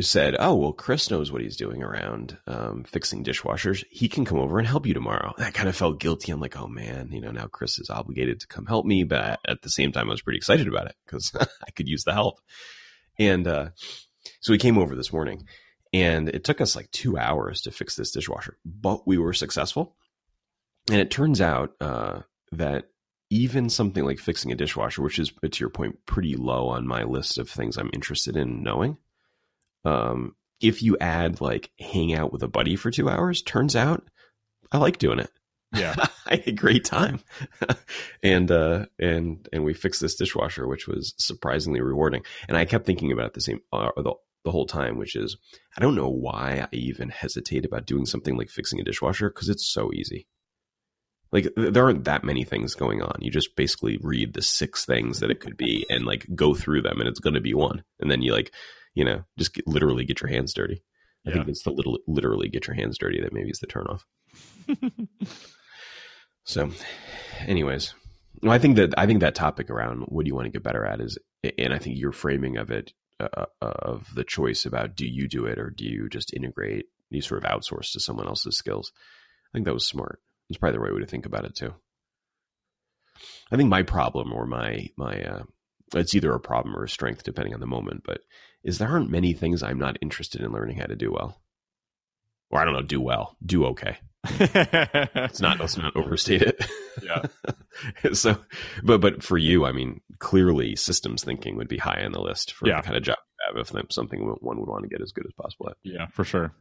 said, "Oh well, Chris knows what he's doing around um, fixing dishwashers. He can come over and help you tomorrow." I kind of felt guilty. I'm like, "Oh man, you know, now Chris is obligated to come help me," but at the same time, I was pretty excited about it because <laughs> I could use the help. And uh, so he came over this morning, and it took us like two hours to fix this dishwasher, but we were successful. And it turns out uh, that even something like fixing a dishwasher, which is to your point, pretty low on my list of things I'm interested in knowing um, if you add like hang out with a buddy for two hours, turns out I like doing it. Yeah, <laughs> I had a great time, <laughs> and uh, and and we fixed this dishwasher, which was surprisingly rewarding. And I kept thinking about the same uh, the the whole time, which is I don't know why I even hesitate about doing something like fixing a dishwasher because it's so easy. Like there aren't that many things going on. You just basically read the six things that it could be and like go through them, and it's going to be one. And then you like you know, just get, literally get your hands dirty. I yeah. think it's the little literally get your hands dirty that maybe is the turnoff. <laughs> so, anyways, well, I think that I think that topic around what do you want to get better at is, and I think your framing of it uh, uh, of the choice about do you do it or do you just integrate, you sort of outsource to someone else's skills. I think that was smart. It's probably the right way to think about it too. I think my problem or my my uh, it's either a problem or a strength depending on the moment, but is there aren't many things I'm not interested in learning how to do well. Or I don't know, do well, do okay. <laughs> it's not let's not overstate it. Yeah. <laughs> so but but for you, I mean, clearly systems thinking would be high on the list for yeah. the kind of job you have if something one would want to get as good as possible at. Yeah, for sure.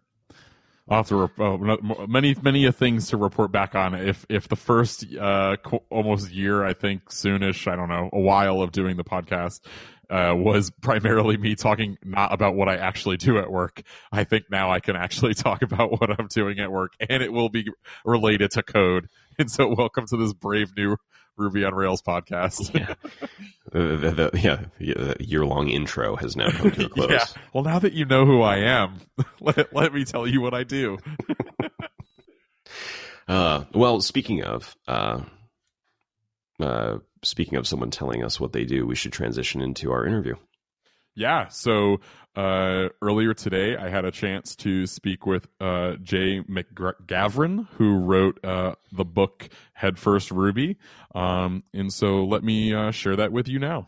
I'll have to rep- uh, many many things to report back on. If if the first uh, co- almost year, I think soonish, I don't know, a while of doing the podcast uh, was primarily me talking not about what I actually do at work. I think now I can actually <laughs> talk about what I'm doing at work, and it will be related to code. And so, welcome to this brave new Ruby on Rails podcast. yeah, <laughs> the, the, yeah, the year long intro has now come to a <laughs> close. yeah. Well, now that you know who I am, <laughs> let, let me tell you what I do. uh, well, speaking of, uh, uh, speaking of someone telling us what they do, we should transition into our interview. Yeah. So uh, earlier today, I had a chance to speak with uh, Jay McGavren, who wrote uh, the book Headfirst Ruby. Um, and so let me uh, share that with you now.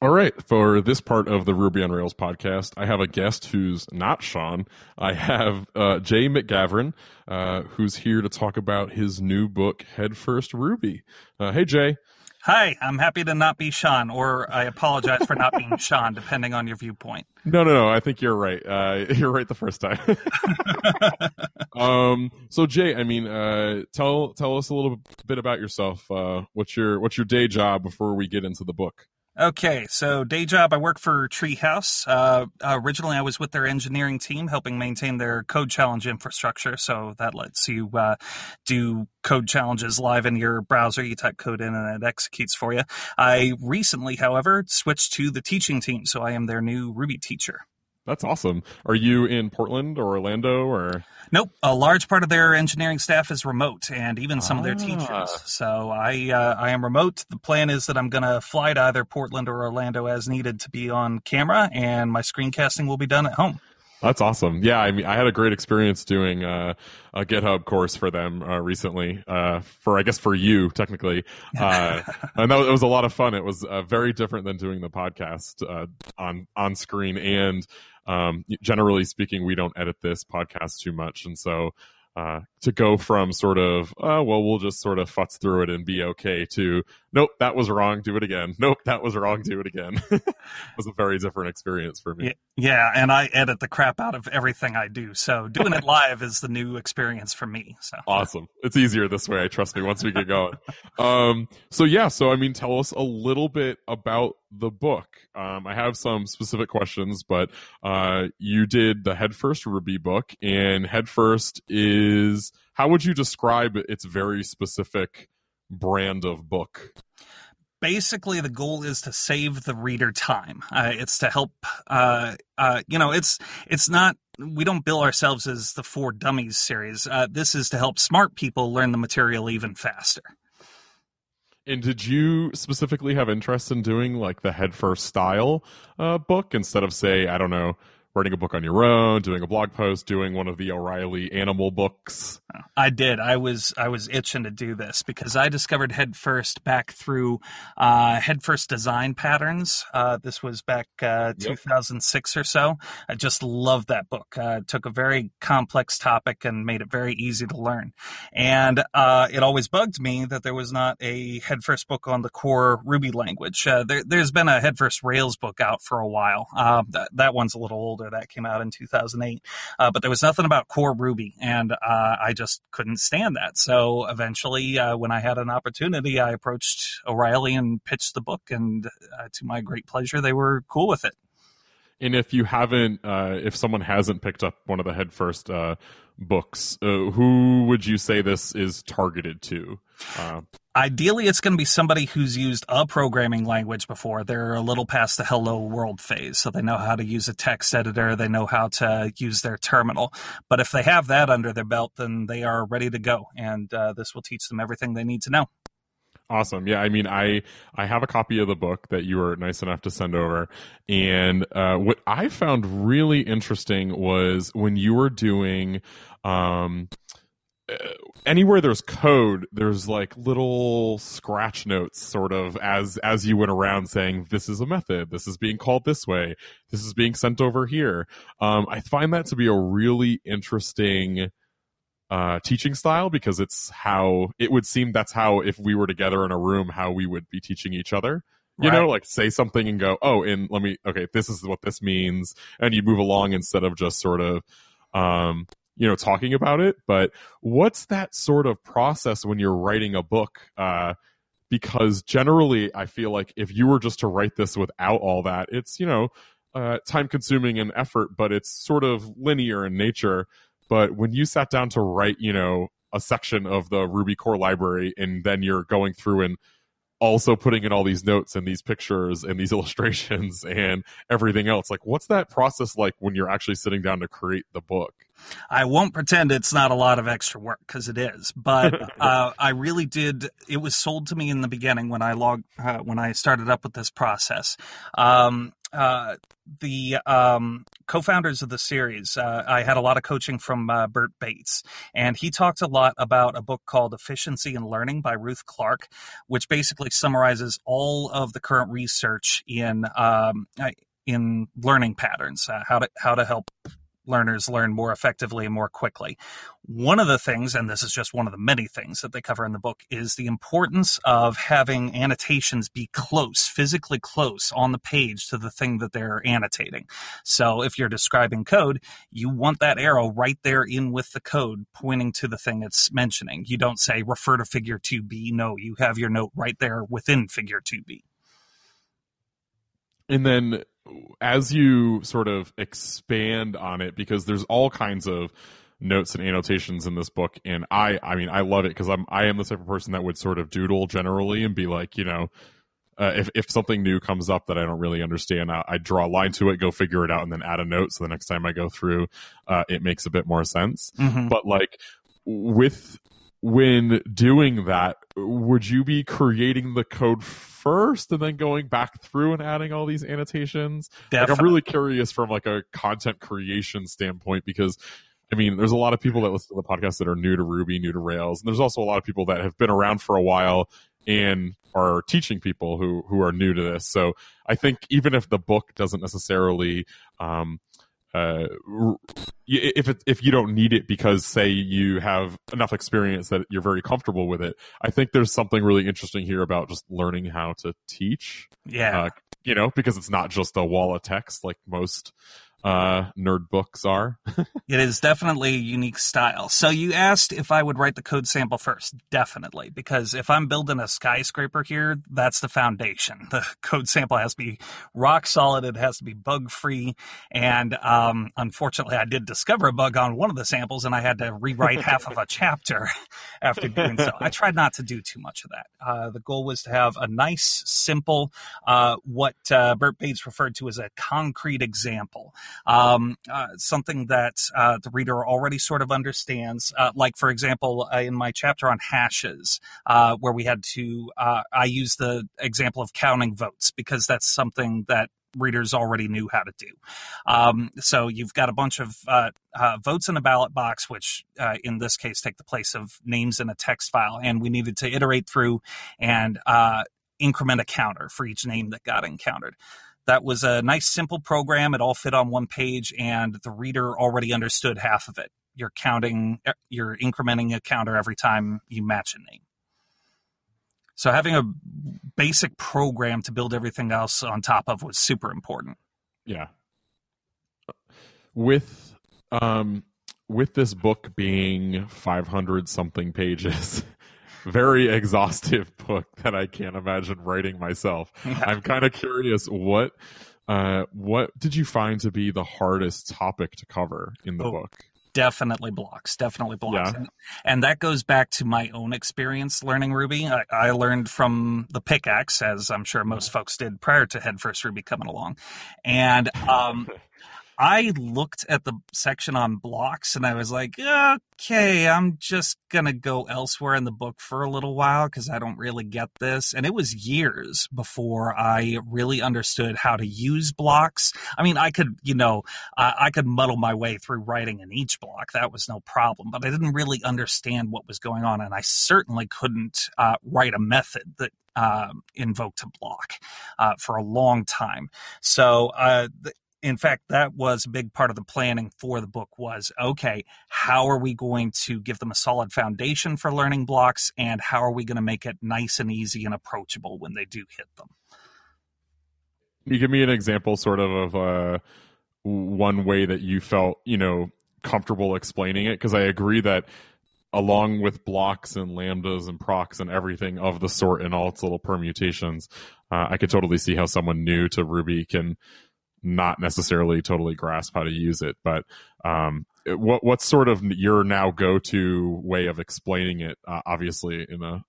All right, for this part of the Ruby on Rails podcast, I have a guest who's not Sean. I have uh, Jay McGavren, uh, who's here to talk about his new book, Headfirst Ruby. Hey, Jay. Hi, I'm happy to not be Sean, or I apologize for not being Sean, depending on your viewpoint. No, no, no. I think you're right. Uh, <laughs> you're right the first time. <laughs> um, so Jay, I mean, uh, tell tell us a little bit about yourself. Uh, what's your what's your day job before we get into the book? Okay, so day job, I work for Treehouse. Uh, originally, I was with their engineering team, helping maintain their code challenge infrastructure. So that lets you uh, do code challenges live in your browser. You type code in and it executes for you. I recently, however, switched to the teaching team, so I am their new Ruby teacher. That's awesome. Are you in Portland or Orlando or? Nope. A large part of their engineering staff is remote, and even some ah. of their teachers. Ah. So I uh, I am remote. The plan is that I'm going to fly to either Portland or Orlando as needed to be on camera, and my screencasting will be done at home. That's awesome. Yeah, I mean, I had a great experience doing uh, a GitHub course for them uh, recently. Uh, for I guess for you technically, uh, <laughs> and that was a lot of fun. It was uh, very different than doing the podcast uh, on on screen and um, generally speaking, we don't edit this podcast too much, and so uh, to go from sort of, oh, well, we'll just sort of futz through it and be okay to, nope, that was wrong, do it again. Nope, that was wrong, do it again. <laughs> it was a very different experience for me. Yeah, and I edit the crap out of everything I do. So doing it <laughs> live is the new experience for me. So awesome. It's easier this way. I trust me once we get going. <laughs> um, so yeah, so I mean, tell us a little bit about the book. Um, I have some specific questions, but uh, you did the Headfirst Ruby book, and Headfirst is how would you describe its very specific brand of book? basically the goal is to save the reader time uh, it's to help uh, uh, you know it's it's not we don't bill ourselves as the For Dummies series uh, this is to help smart people learn the material even faster and did you specifically have interest in doing like the Headfirst style uh, book instead of say i don't know writing a book on your own, doing a blog post, doing one of the O'Reilly animal books? I did. I was I was itching to do this because I discovered Headfirst back through uh, Headfirst design patterns. Uh, this was back uh, 2006 or so. I just loved that book. Uh, it took a very complex topic and made it very easy to learn. And uh, it always bugged me that there was not a Headfirst book on the core Ruby language. Uh, there, has been a Headfirst Rails book out for a while. that that one's a little older that came out in 2008. Uh, but there was nothing about core Ruby, and uh, I just couldn't stand that. So eventually, uh, when I had an opportunity, I approached O'Reilly and pitched the book, and uh, to my great pleasure, they were cool with it. And if you haven't, uh, if someone hasn't picked up one of the Headfirst uh, books, who would you say this is targeted to? Ideally, it's going to be somebody who's used a programming language before. They're a little past the hello world phase, so they know how to use a text editor, they know how to use their terminal. But if they have that under their belt, then they are ready to go, and uh, this will teach them everything they need to know. Awesome. Yeah, I mean, I I have a copy of the book that you were nice enough to send over, and uh, what I found really interesting was when you were doing um, anywhere there's code there's like little scratch notes sort of as as you went around saying this is a method. This is being called this way. This is being sent over here. Um, i find that to be a really interesting uh, teaching style because it's how it would seem that's how if we were together in a room how we would be teaching each other. You right. know like say something and go oh and let me okay this is what this means and you move along instead of just sort of um you know talking about it. But what's that sort of process when you're writing a book? Uh, because generally i feel like if you were just to write this without all that it's you know uh, time consuming and effort but it's sort of linear in nature but when you sat down to write you know a section of the ruby core library and then you're going through and also putting in all these notes and these pictures and these <laughs> illustrations and everything else like what's that process like when you're actually sitting down to create the book I won't pretend it's not a lot of extra work because it is, but <laughs> uh, I really did. It was sold to me in the beginning when I logged uh, when I started up with this process. Um, uh, the um, co-founders of the series, uh, I had a lot of coaching from uh, Bert Bates, and he talked a lot about a book called "Efficiency in Learning" by Ruth Clark, which basically summarizes all of the current research in um, in learning patterns, uh, how to how to help learners learn more effectively and more quickly. One of the things, and this is just one of the many things that they cover in the book, is the importance of having annotations be close, physically close on the page to the thing that they're annotating. So if you're describing code, you want that arrow right there in with the code pointing to the thing it's mentioning. You don't say refer to figure 2b. No, you have your note right there within figure 2b. And then as you sort of expand on it, because there's all kinds of notes and annotations in this book, and I, I mean, I love it because I'm, I am the type of person that would sort of doodle generally and be like, you know, uh, if if something new comes up that I don't really understand, I, I, draw a line to it, go figure it out, and then add a note. So the next time I go through, uh, it makes a bit more sense. Mm-hmm. But like with when doing that, would you be creating the code first and then going back through and adding all these annotations? Like, I'm really curious from like a content creation standpoint because I mean, there's a lot of people that listen to the podcast that are new to Ruby, new to Rails, and there's also a lot of people that have been around for a while and are teaching people who who are new to this. So I think even if the book doesn't necessarily um, uh, if it, if you don't need it because say you have enough experience that you're very comfortable with it, I think there's something really interesting here about just learning how to teach. Yeah. Uh, you know, because it's not just a wall of text like most uh, nerd books are. <laughs> it is definitely a unique style. So you asked if I would write the code sample first. Definitely, because if I'm building a skyscraper here, that's the foundation. The <laughs> code sample has to be rock solid. It has to be bug free. And um, unfortunately, I did discover a bug on one of the samples, and I had to rewrite <laughs> half of a chapter after doing so. I tried not to do too much of that. Uh, the goal was to have a nice, simple, uh, what uh, Bert Bates referred to as a concrete example um, uh, something that uh, the reader already sort of understands. Uh, like, for example, uh, in my chapter on hashes, uh, where we had to, I use the example of counting votes because that's something that readers already knew how to do. Um, so you've got a bunch of uh, uh, votes in a ballot box, which uh, in this case take the place of names in a text file, and we needed to iterate through and increment a counter for each name that got encountered. That was a nice, simple program. It all fit on one page, and the reader already understood half of it. You're counting, eh, you're incrementing a counter every time you match a name. So having a basic program to build everything else on top of was super important. Yeah. With um with this book being 500 something pages very exhaustive <laughs> book that I can't imagine writing myself. I'm kind of curious what uh, what did you find to be the hardest topic to cover in the oh, book? Definitely blocks, definitely blocks. Yeah. And, and, that goes back to my own experience learning Ruby. I, I, learned from the pickaxe, as I'm sure most folks did prior to Headfirst Ruby coming along. And um, <laughs> I looked at the section on blocks and I was like, okay, I'm just going to go elsewhere in the book for a little while because I don't really get this. And it was years before I really understood how to use blocks. I mean, I could, you know, I, I could muddle my way through writing in each block. That was no problem. But I didn't really understand what was going on. And I certainly couldn't uh, write a method that uh, invoked a block uh, for a long time. So uh, in fact, that was a big part of the planning for the book was okay, how are we going to give them a solid foundation for learning blocks and how are we going to make it nice and easy and approachable when they do hit them? You give me an example sort of of uh, one way that you felt, you know, comfortable explaining it? Because I agree that along with blocks and lambdas and procs and everything of the sort and all its little permutations, uh, I could totally see how someone new to Ruby can not necessarily totally grasp how to use it. But um, what what's sort of your now go to way of explaining it? Uh, obviously, in a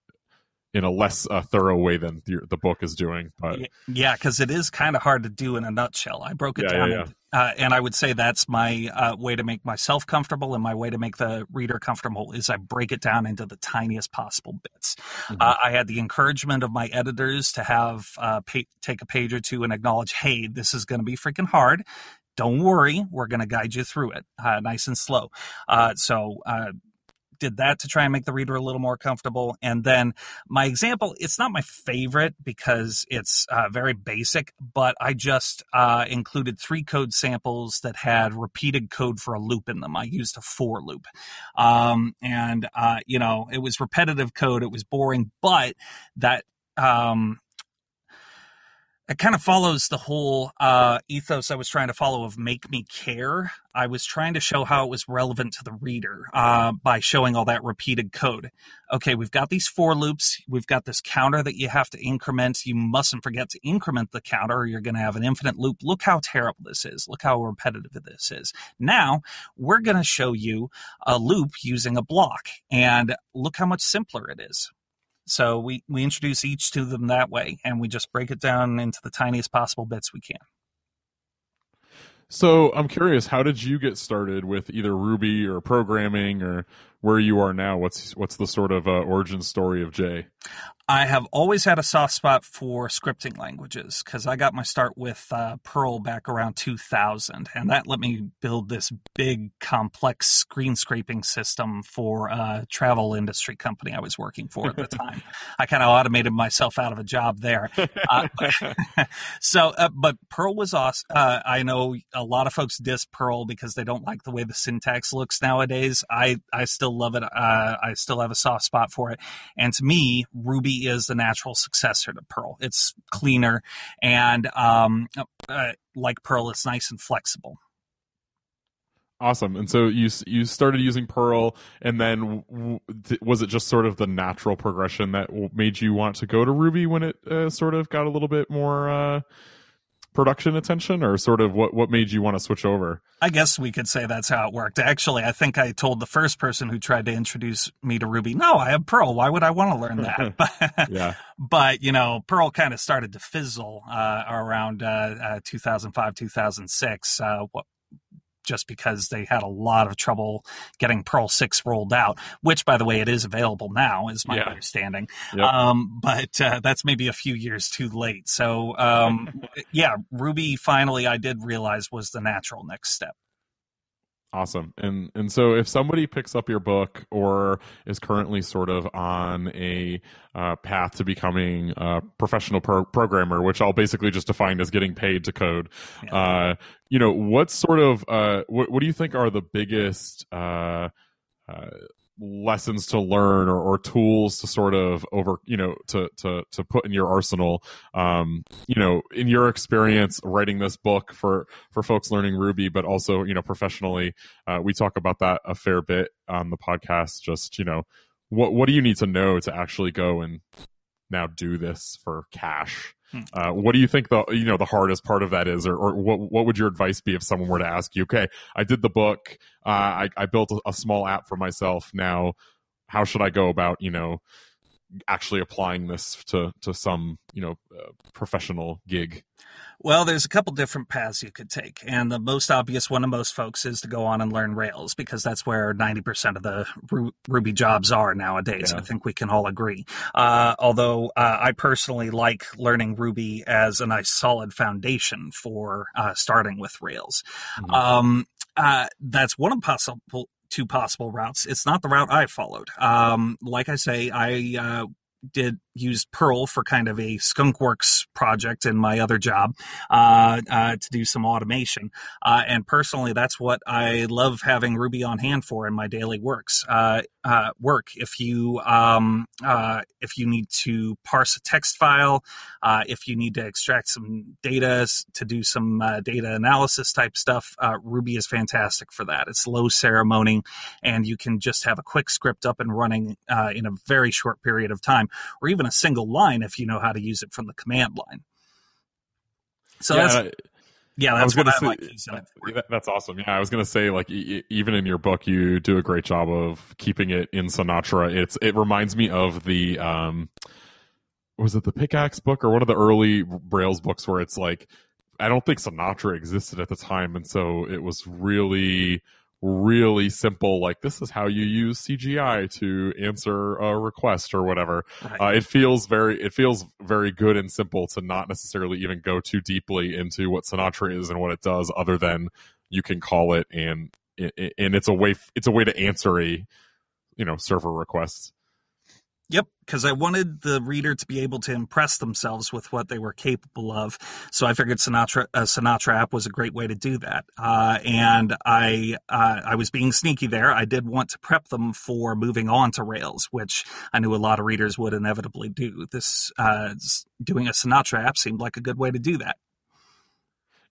in a less uh, thorough way than the, the, book is doing. But yeah, because it is kind of hard to do in a nutshell. I broke it yeah, down, yeah, yeah. Uh, and I would say that's my uh, way to make myself comfortable, and my way to make the reader comfortable is I break it down into the tiniest possible bits. Mm-hmm. Uh, I had the encouragement of my editors to have uh, pay, take a page or two and acknowledge, "Hey, this is going to be freaking hard." Don't worry, we're going to guide you through it, uh, nice and slow. so did that to try and make the reader a little more comfortable. And then my example, it's not my favorite because it's uh, very basic, but I just uh, included three code samples that had repeated code for a loop in them. I used a for loop. Um, and, uh, you know, it was repetitive code, it was boring, but that um, it kind of follows the whole uh, ethos I was trying to follow of make me care. I was trying to show how it was relevant to the reader uh, by showing all that repeated code. Okay, we've got these for loops. We've got this counter that you have to increment. You mustn't forget to increment the counter, or you're going to have an infinite loop. Look how terrible this is. Look how repetitive this is. Now, we're going to show you a loop using a block, and look how much simpler it is. So we, we introduce each to them that way, and we just break it down into the tiniest possible bits we can. So I'm curious, how did you get started with either Ruby or programming, or where you are now, what's what's the sort of uh, origin story of Jay? I have always had a soft spot for scripting languages because I got my start with uh, Perl back around 2000, and that let me build this big, complex screen scraping system for a travel industry company I was working for at the <laughs> time. I kind of automated myself out of a job there. Uh, <laughs> so, uh, but Perl was awesome. Uh, I know a lot of folks diss Perl because they don't like the way the syntax looks nowadays. I I still love it. Uh, I still have a soft spot for it, and to me, Ruby is the natural successor to Perl. It's cleaner and um, uh, like Perl, it's nice and flexible. Awesome. And so you you started using Perl, and then was it just sort of the natural progression that made you want to go to Ruby when it uh, sort of got a little bit more uh, production attention or sort of what what made you want to switch over? I guess we could say that's how it worked. Actually i think i told the first person who tried to introduce me to ruby no i have perl why would i want to learn that? <laughs> But, yeah. but you know perl kind of started to fizzle uh, around uh, uh, 2005 2006 uh, what just because they had a lot of trouble getting Perl 6 rolled out, which, by the way, it is available now, is my yeah. understanding. Yep. Um, but uh, that's maybe a few years too late. So, um, <laughs> yeah, Ruby finally, I did realize was the natural next step. Awesome. And and so if somebody picks up your book or is currently sort of on a uh, path to becoming a professional pro- programmer, which I'll basically just define as getting paid to code, yeah. uh, you know, what sort of uh, what, what do you think are the biggest uh, uh, lessons to learn or, or, tools to sort of over you know to to to put in your arsenal um you know in your experience writing this book for for folks learning ruby but also you know professionally uh, we talk about that a fair bit on the podcast just you know what what do you need to know to actually go and now do this for cash. Uh, what do you think the you know the hardest part of that is, or, or what what would your advice be if someone were to ask you? Okay, I did the book, uh, I I built a, a small app for myself. Now, how should I go about you know actually applying this to to some you know uh, professional gig? Well, there's a couple different paths you could take, and the most obvious one of most folks is to go on and learn Rails because that's where 90% of the Ru- Ruby jobs are nowadays. Yeah. I think we can all agree. Uh, although uh, I personally like learning Ruby as a nice solid foundation for uh, starting with Rails. Mm-hmm. Um, uh, that's one possible two possible routes. It's not the route I followed. Um, like I say, I uh, did use Perl for kind of a skunkworks project in my other job uh, uh, to do some automation. Uh, and personally, that's what I love having Ruby on hand for in my daily works uh, uh, work. If you um, uh, if you need to parse a text file, if you need to extract some data to do some data analysis type stuff, Ruby is fantastic for that. It's low ceremony, and you can just have a quick script up and running in a very short period of time, or even a single line if you know how to use it from the command line. So yeah, that's yeah, that's what I say, like that, That's awesome. Yeah, I was gonna say like e- even in your book, you do a great job of keeping it in Sinatra. It's it reminds me of the um, was it the pickaxe book or one of the early Rails books where it's like I don't think Sinatra existed at the time, and so it was really really simple like this is how you use cgi to answer a request or whatever right. uh, it feels very it feels very good and simple to not necessarily even go too deeply into what sinatra is and what it does other than you can call it and and it's a way it's a way to answer a you know server request Yep, because I wanted the reader to be able to impress themselves with what they were capable of. So I figured Sinatra, a Sinatra app was a great way to do that. Uh, and I, uh, I was being sneaky there. I did want to prep them for moving on to Rails, which I knew a lot of readers would inevitably do. This uh, doing a Sinatra app seemed like a good way to do that.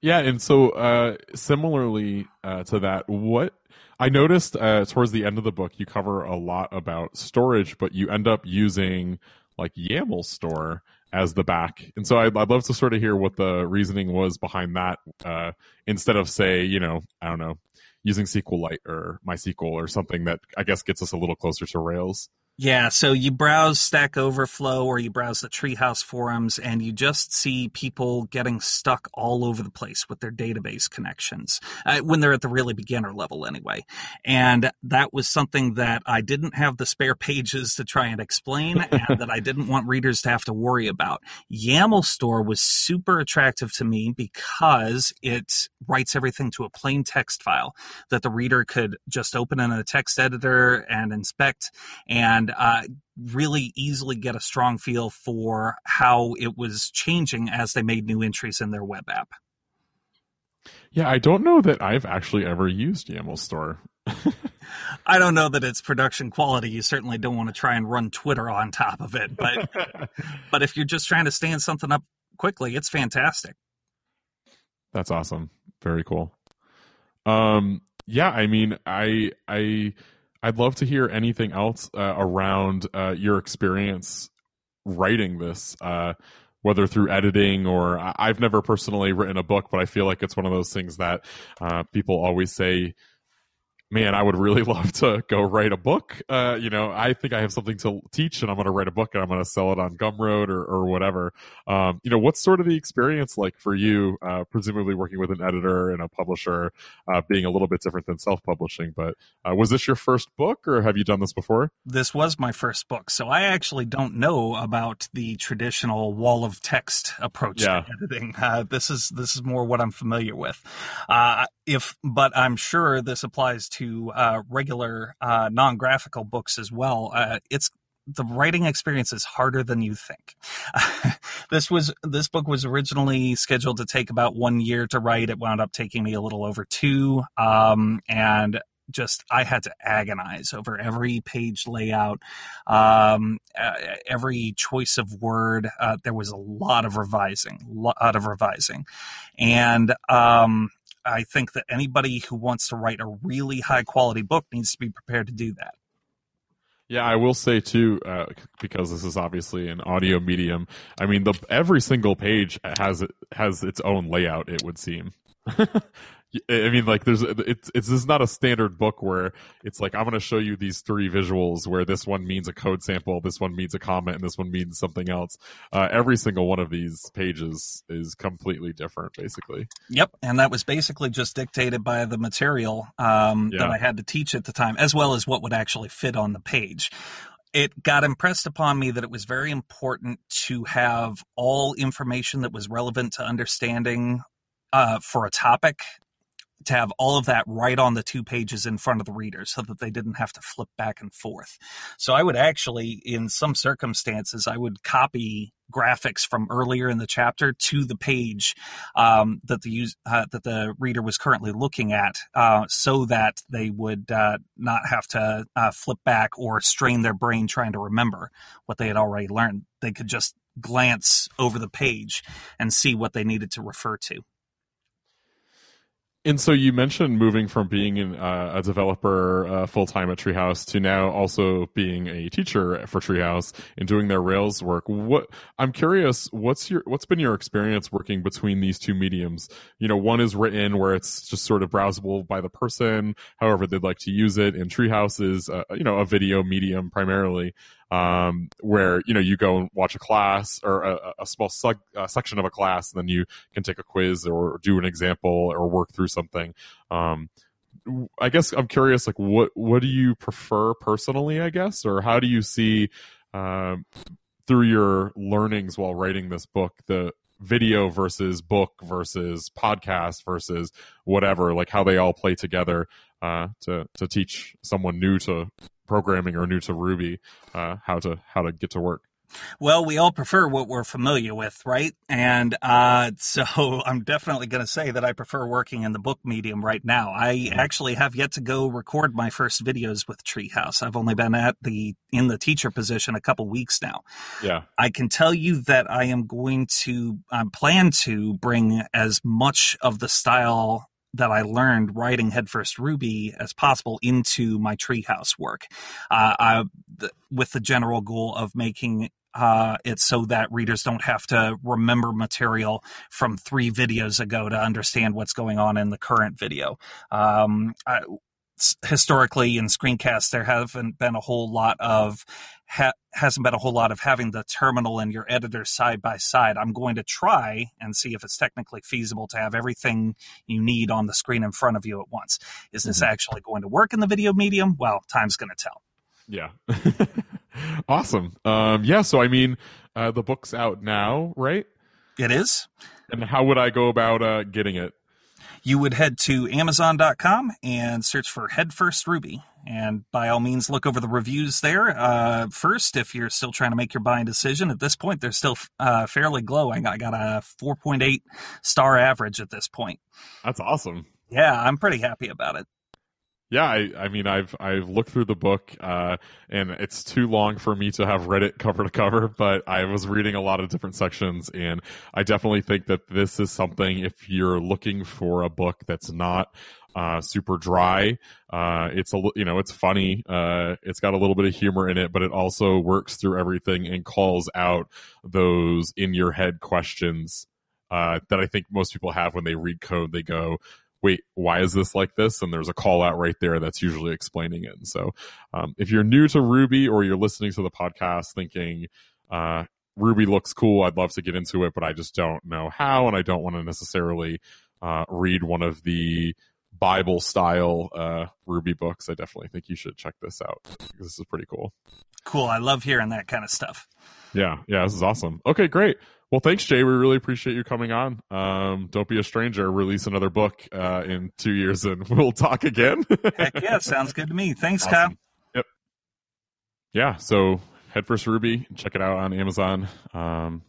Yeah, and so uh, similarly uh, to that, what I noticed uh, towards the end of the book, you cover a lot about storage, but you end up using like YAML store as the back. And so I'd, I'd love to sort of hear what the reasoning was behind that uh, instead of, say, you know, I don't know, using SQLite or MySQL or something that I guess gets us a little closer to Rails. Yeah, so you browse Stack Overflow or you browse the Treehouse forums and you just see people getting stuck all over the place with their database connections uh, when they're at the really beginner level anyway. And that was something that I didn't have the spare pages to try and explain <laughs> and that I didn't want readers to have to worry about. YAML store was super attractive to me because it writes everything to a plain text file that the reader could just open in a text editor and inspect and uh, really easily get a strong feel for how it was changing as they made new entries in their web app. Yeah, I don't know that I've actually ever used YAML Store. <laughs> I don't know that it's production quality. You certainly don't want to try and run Twitter on top of it, but <laughs> but if you're just trying to stand something up quickly, it's fantastic. That's awesome. Very cool. Um yeah, I mean, I I I'd love to hear anything else uh, around uh, your experience writing this, uh, whether through editing or I've never personally written a book, but I feel like it's one of those things that uh, people always say man, I would really <laughs> love to go write a book. Uh, you know, I think I have something to teach and I'm going to write a book and I'm going to sell it on Gumroad or, or whatever. Um, you know, what's sort of the experience like for you, uh, presumably working with an editor and a publisher, uh, being a little bit different than self-publishing, but, uh, was this your first book or have you done this before? This was my first book. So I actually don't know about the traditional wall of text approach yeah. to editing. Uh, this is, this is more what I'm familiar with. Uh, if, but I'm sure this applies to to uh, regular uh, non-graphical books as well, uh, it's the writing experience is harder than you think. <laughs> this was this book was originally scheduled to take about one year to write. It wound up taking me a little over two, um, and just I had to agonize over every page layout, um, every choice of word. Uh, there was a lot of revising, lot of revising, and um, I think that anybody who wants to write a really high quality book needs to be prepared to do that. Yeah, I will say too, uh, because this is obviously an audio medium. I mean, the every single page has has its own layout. It would seem. <laughs> I mean, like, there's it's it's this is not a standard book where it's like I'm going to show you these three visuals where this one means a code sample, this one means a comment, and this one means something else. Uh, every single one of these pages is completely different, basically. Yep, and that was basically just dictated by the material um, yeah. that I had to teach at the time, as well as what would actually fit on the page it got impressed upon me that it was very important to have all information that was relevant to understanding uh, for a topic to have all of that right on the two pages in front of the reader so that they didn't have to flip back and forth. So I would actually, in some circumstances, I would copy graphics from earlier in the chapter to the page um, that the use, uh, that the reader was currently looking at, uh, so that they would uh, not have to uh, flip back or strain their brain trying to remember what they had already learned. They could just glance over the page and see what they needed to refer to. And so you mentioned moving from being in, uh, a developer uh, full time at Treehouse to now also being a teacher for Treehouse and doing their Rails work. What I'm curious, what's your what's been your experience working between these two mediums? You know, one is written where it's just sort of browsable by the person, however they'd like to use it, and Treehouse is uh, you know a video medium primarily um, where you know you go and watch a class or a, a small a section of a class, and then you can take a quiz or do an example or work through something. Um, I guess I'm curious, like what what do you prefer personally? I guess, or how do you see um, through your learnings while writing this book the video versus book versus podcast versus whatever, like how they all play together uh, to to teach someone new to programming or new to Ruby uh, how to how to get to work. Well, we all prefer what we're familiar with, right? And uh, <laughs> so I'm definitely going to say that I prefer working in the book medium right now. I mm-hmm. actually have yet to go record my first videos with Treehouse. I've only been at the in the teacher position a couple weeks now. Yeah, I can tell you that I am going to I plan to bring as much of the style that I learned writing Head First Ruby as possible into my treehouse work, uh, I, th- with the general goal of making uh, it so that readers don't have to remember material from three videos ago to understand what's going on in the current video. Um, I, historically in screencasts there haven't been a whole lot of ha- hasn't been a whole lot of having the terminal and your editor side by side. I'm going to try and see if it's technically feasible to have everything you need on the screen in front of you at once. Is this mm-hmm. actually going to work in the video medium? Well, time's going to tell. Yeah. <laughs> awesome. Um, yeah. So, I mean, uh, the book's out now, right? It is. And how would I go about uh, getting it? You would head to Amazon.com and search for Head First Ruby. And by all means, look over the reviews there. Uh, first, if you're still trying to make your buying decision, at this point, they're still uh, fairly glowing. I got a 4.8 star average at this point. That's awesome. Yeah, I'm pretty happy about it yeah, I, I mean, I've I've looked through the book, uh, and it's too long for me to have read it cover to cover. But I was reading a lot of different sections, and I definitely think that this is something. If you're looking for a book that's not uh, super dry, uh, it's a you know it's funny. Uh, it's got a little bit of humor in it, but it also works through everything and calls out those in your head questions uh, that I think most people have when they read code. They go, wait, why is this like this? And there's a call out right there that's usually explaining it. And so, um, if you're new to Ruby or you're listening to the podcast thinking, uh, Ruby looks cool, I'd love to get into it, but I just don't know how, and I don't want to necessarily uh, read one of the Bible style uh, Ruby books. I definitely think you should check this out. This is pretty cool. Cool. I love hearing that kind of stuff. Yeah. Yeah. This is awesome. Okay. Great. Well, thanks, Jay. We really appreciate you coming on. Um, don't be a stranger. Release another book uh, in two years, and <laughs> we'll talk again. Heck yeah, sounds good to me. Thanks, awesome. Kyle. Yep. Yeah. So, Head First Ruby, check it out on Amazon. Um,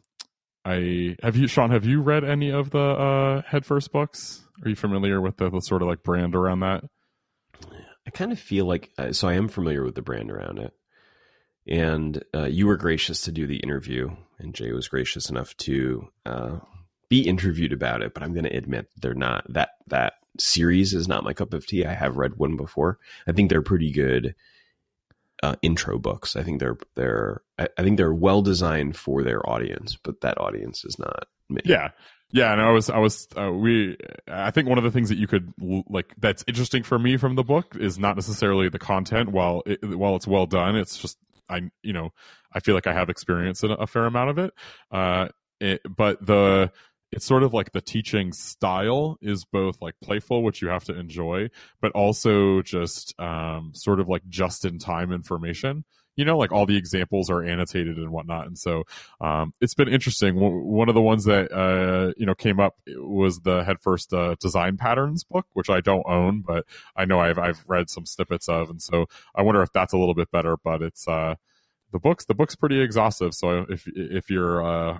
I have you, Sean. Have you read any of the uh, Head First books? Are you familiar with the, the sort of like brand around that? I kind of feel like uh, so. I am familiar with the brand around it and uh, you were gracious to do the interview, and Jay was gracious enough to uh, be interviewed about it. But I'm going to admit they're not that that series is not my cup of tea. I have read one before. I think they're pretty good uh, intro books. I think they're they're I, I think they're well designed for their audience, but that audience is not me. Yeah, yeah, and I was, I was, uh, we, I think one of the things that you could like that's interesting for me from the book is not necessarily the content. While it, while it's well done, it's just I you know I feel like I have experience in a fair amount of it. Uh, it, but the it's sort of like the teaching style is both like playful, which you have to enjoy, but also just um, sort of like just in time information. You know, like all the examples are annotated and whatnot, and so um, it's been interesting. One of the ones that uh, you know came up was the Head First uh, Design Patterns book, which I don't own, but I know I've I've read some snippets of, and so I wonder if that's a little bit better. But it's uh, the books the book's pretty exhaustive. So if if you're uh,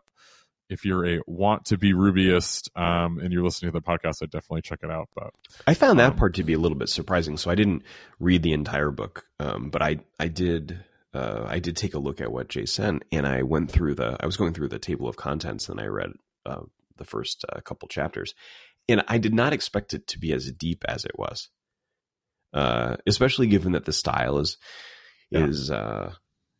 if you're a want to be Rubyist um, and you're listening to the podcast, I definitely check it out. But I found that um, part to be a little bit surprising. So I didn't read the entire book, um, but I I did uh, I did take a look at what Jay sent, and I went through the I was going through the table of contents, and I read uh, the first uh, couple chapters, and I did not expect it to be as deep as it was, uh, especially given that the style is yeah. is uh,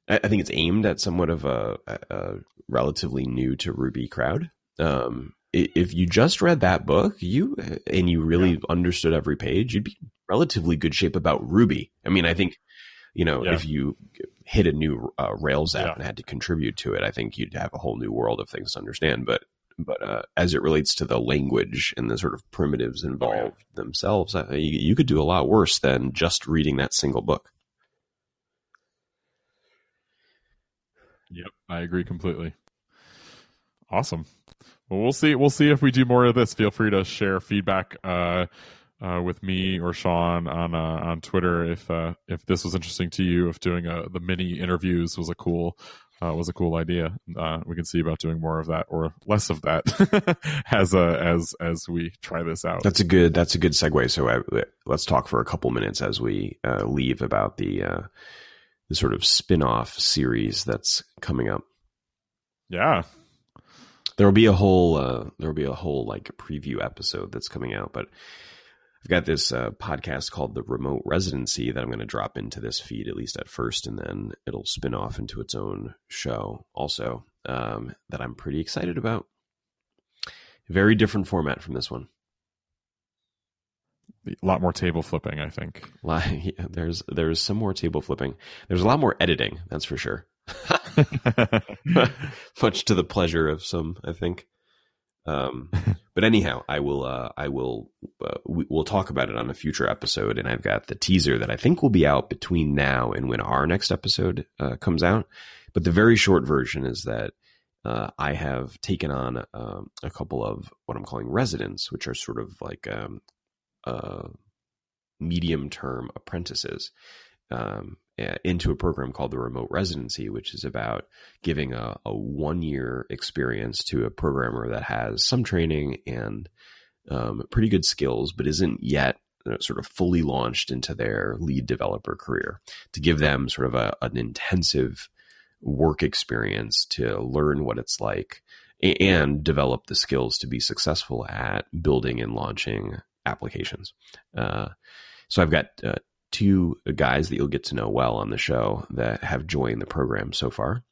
I think it's aimed at somewhat of a, a relatively new to Ruby crowd. Um, if you just read that book, you and you really yeah. understood every page, you'd be relatively good shape about Ruby. I mean, I think you know yeah. if you hit a new uh, Rails app yeah. and had to contribute to it, I think you'd have a whole new world of things to understand. But but uh, as it relates to the language and the sort of primitives involved oh, themselves, uh, you, you could do a lot worse than just reading that single book. Yep, I agree completely. Awesome. Well, we'll see. We'll see if we do more of this. Feel free to share feedback uh, uh, with me or Sean on uh, on Twitter if uh, if this was interesting to you. If doing a, uh, the mini interviews was a cool uh, was a cool idea. we can see about doing more of that or less of that <laughs> as as as we try this out. That's a good. That's a good segue. So I, let's talk for a couple minutes as we leave about the the sort of spin-off series that's coming up. Yeah. There will be a whole uh, there will be a whole like preview episode that's coming out, but I've got this uh, podcast called The Remote Residency that I'm going to drop into this feed at least at first, and then it'll spin off into its own show also um, that I'm pretty excited about. Very different format from this one. A lot more table flipping, I think. <laughs> Li- yeah, there's there's some more table flipping. There's a lot more editing, that's for sure. <laughs> <laughs> Much to the pleasure of some, I think. Um, but anyhow, I will. Uh, I will. Uh, we, we'll talk about it on a future episode, and I've got the teaser that I think will be out between now and when our next episode uh, comes out. But the very short version is that uh, I have taken on um, a couple of what I'm calling residents, which are sort of like um, uh, medium term apprentices. Um, into a program called the remote residency which is about giving a, a one year experience to a programmer that has some training and um, pretty good skills but isn't yet uh, sort of fully launched into their lead developer career to give them sort of a, an intensive work experience to learn what it's like and develop the skills to be successful at building and launching applications. Uh, so I've got uh, two guys that you'll get to know well on the show that have joined the program so far.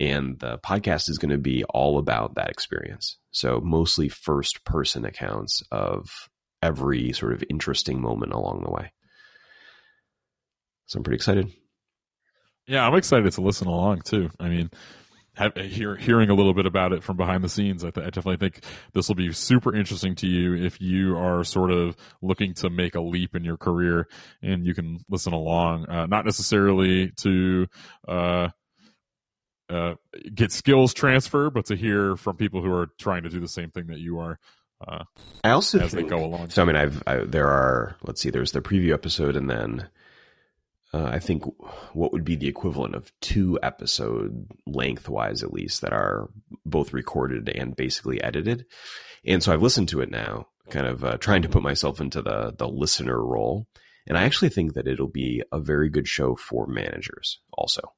And the podcast is going to be all about that experience. So, mostly first person accounts of every sort of interesting moment along the way. So, I'm pretty excited. Yeah, I'm excited to listen along too. I mean, have, hear, hearing a little bit about it from behind the scenes, I, th- I definitely think this will be super interesting to you if you are sort of looking to make a leap in your career and you can listen along, uh, not necessarily to, uh, uh, get skills transfer, but to hear from people who are trying to do the same thing that you are. Uh, I also as think, they go along. So I mean, I've I, there are let's see, there's the preview episode, and then uh, I think what would be the equivalent of two episode lengthwise, at least, that are both recorded and basically edited. And so I've listened to it now, kind of uh, trying to put myself into the the listener role. And I actually think that it'll be a very good show for managers also.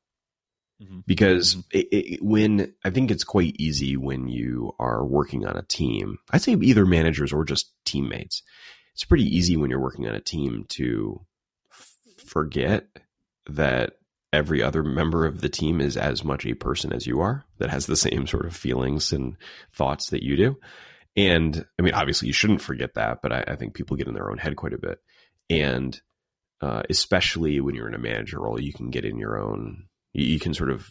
Mhm. Because it, it, when I think it's quite easy when you are working on a team, I'd say either managers or just teammates. It's pretty easy when you're working on a team to forget that every other member of the team is as much a person as you are that has the same sort of feelings and thoughts that you do. And I mean, obviously, you shouldn't forget that, but I, I think people get in their own head quite a bit. And uh, especially when you're in a manager role, you can get in your own, you, you can sort of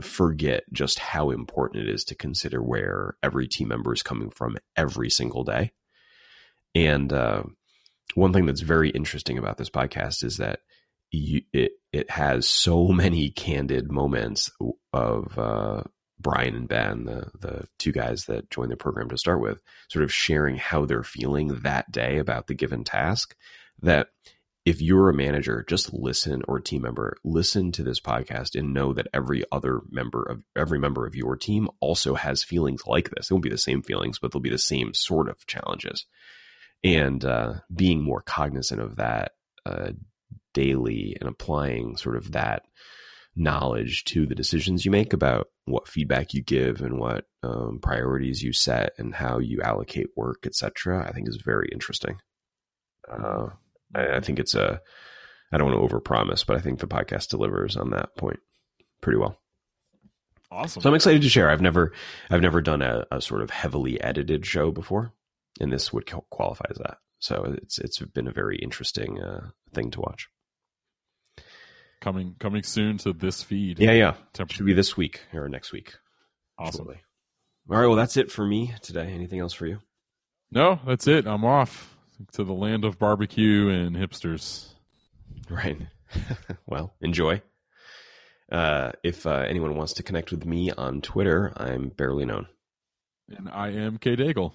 forget just how important it is to consider where every team member is coming from every single day. And uh, one thing that's very interesting about this podcast is that you, it it has so <laughs> many candid moments of uh, Brian and Ben, the the two guys that joined the program to start with, sort of sharing how they're feeling that day about the given task. That if you're a manager, just listen or a team member, listen to this podcast and know that every other member of every member of your team also has feelings like this. It won't be the same feelings, but they'll be the same sort of challenges and uh, being more cognizant of that uh, daily and applying sort of that knowledge to the decisions you make about what feedback you give and what um, priorities you set and how you allocate work, etc. I think is very interesting. Uh, I, I think it's a. I don't want to overpromise, but I think the podcast delivers on that point pretty well. Awesome. So I'm excited to share. I've never, I've never done a, a sort of heavily edited show before, and this would qualify as that. So it's it's been a very interesting uh, thing to watch. coming coming soon to this feed. Yeah, yeah. Temp- Should be this week or next week. awesome. All right. Well, that's it for me today. Anything else for you? No, that's it. I'm off to the land of barbecue and hipsters. Right. <laughs> well, enjoy. Uh, if uh, anyone wants to connect with me on Twitter, I'm barely known. And I am K Daigle.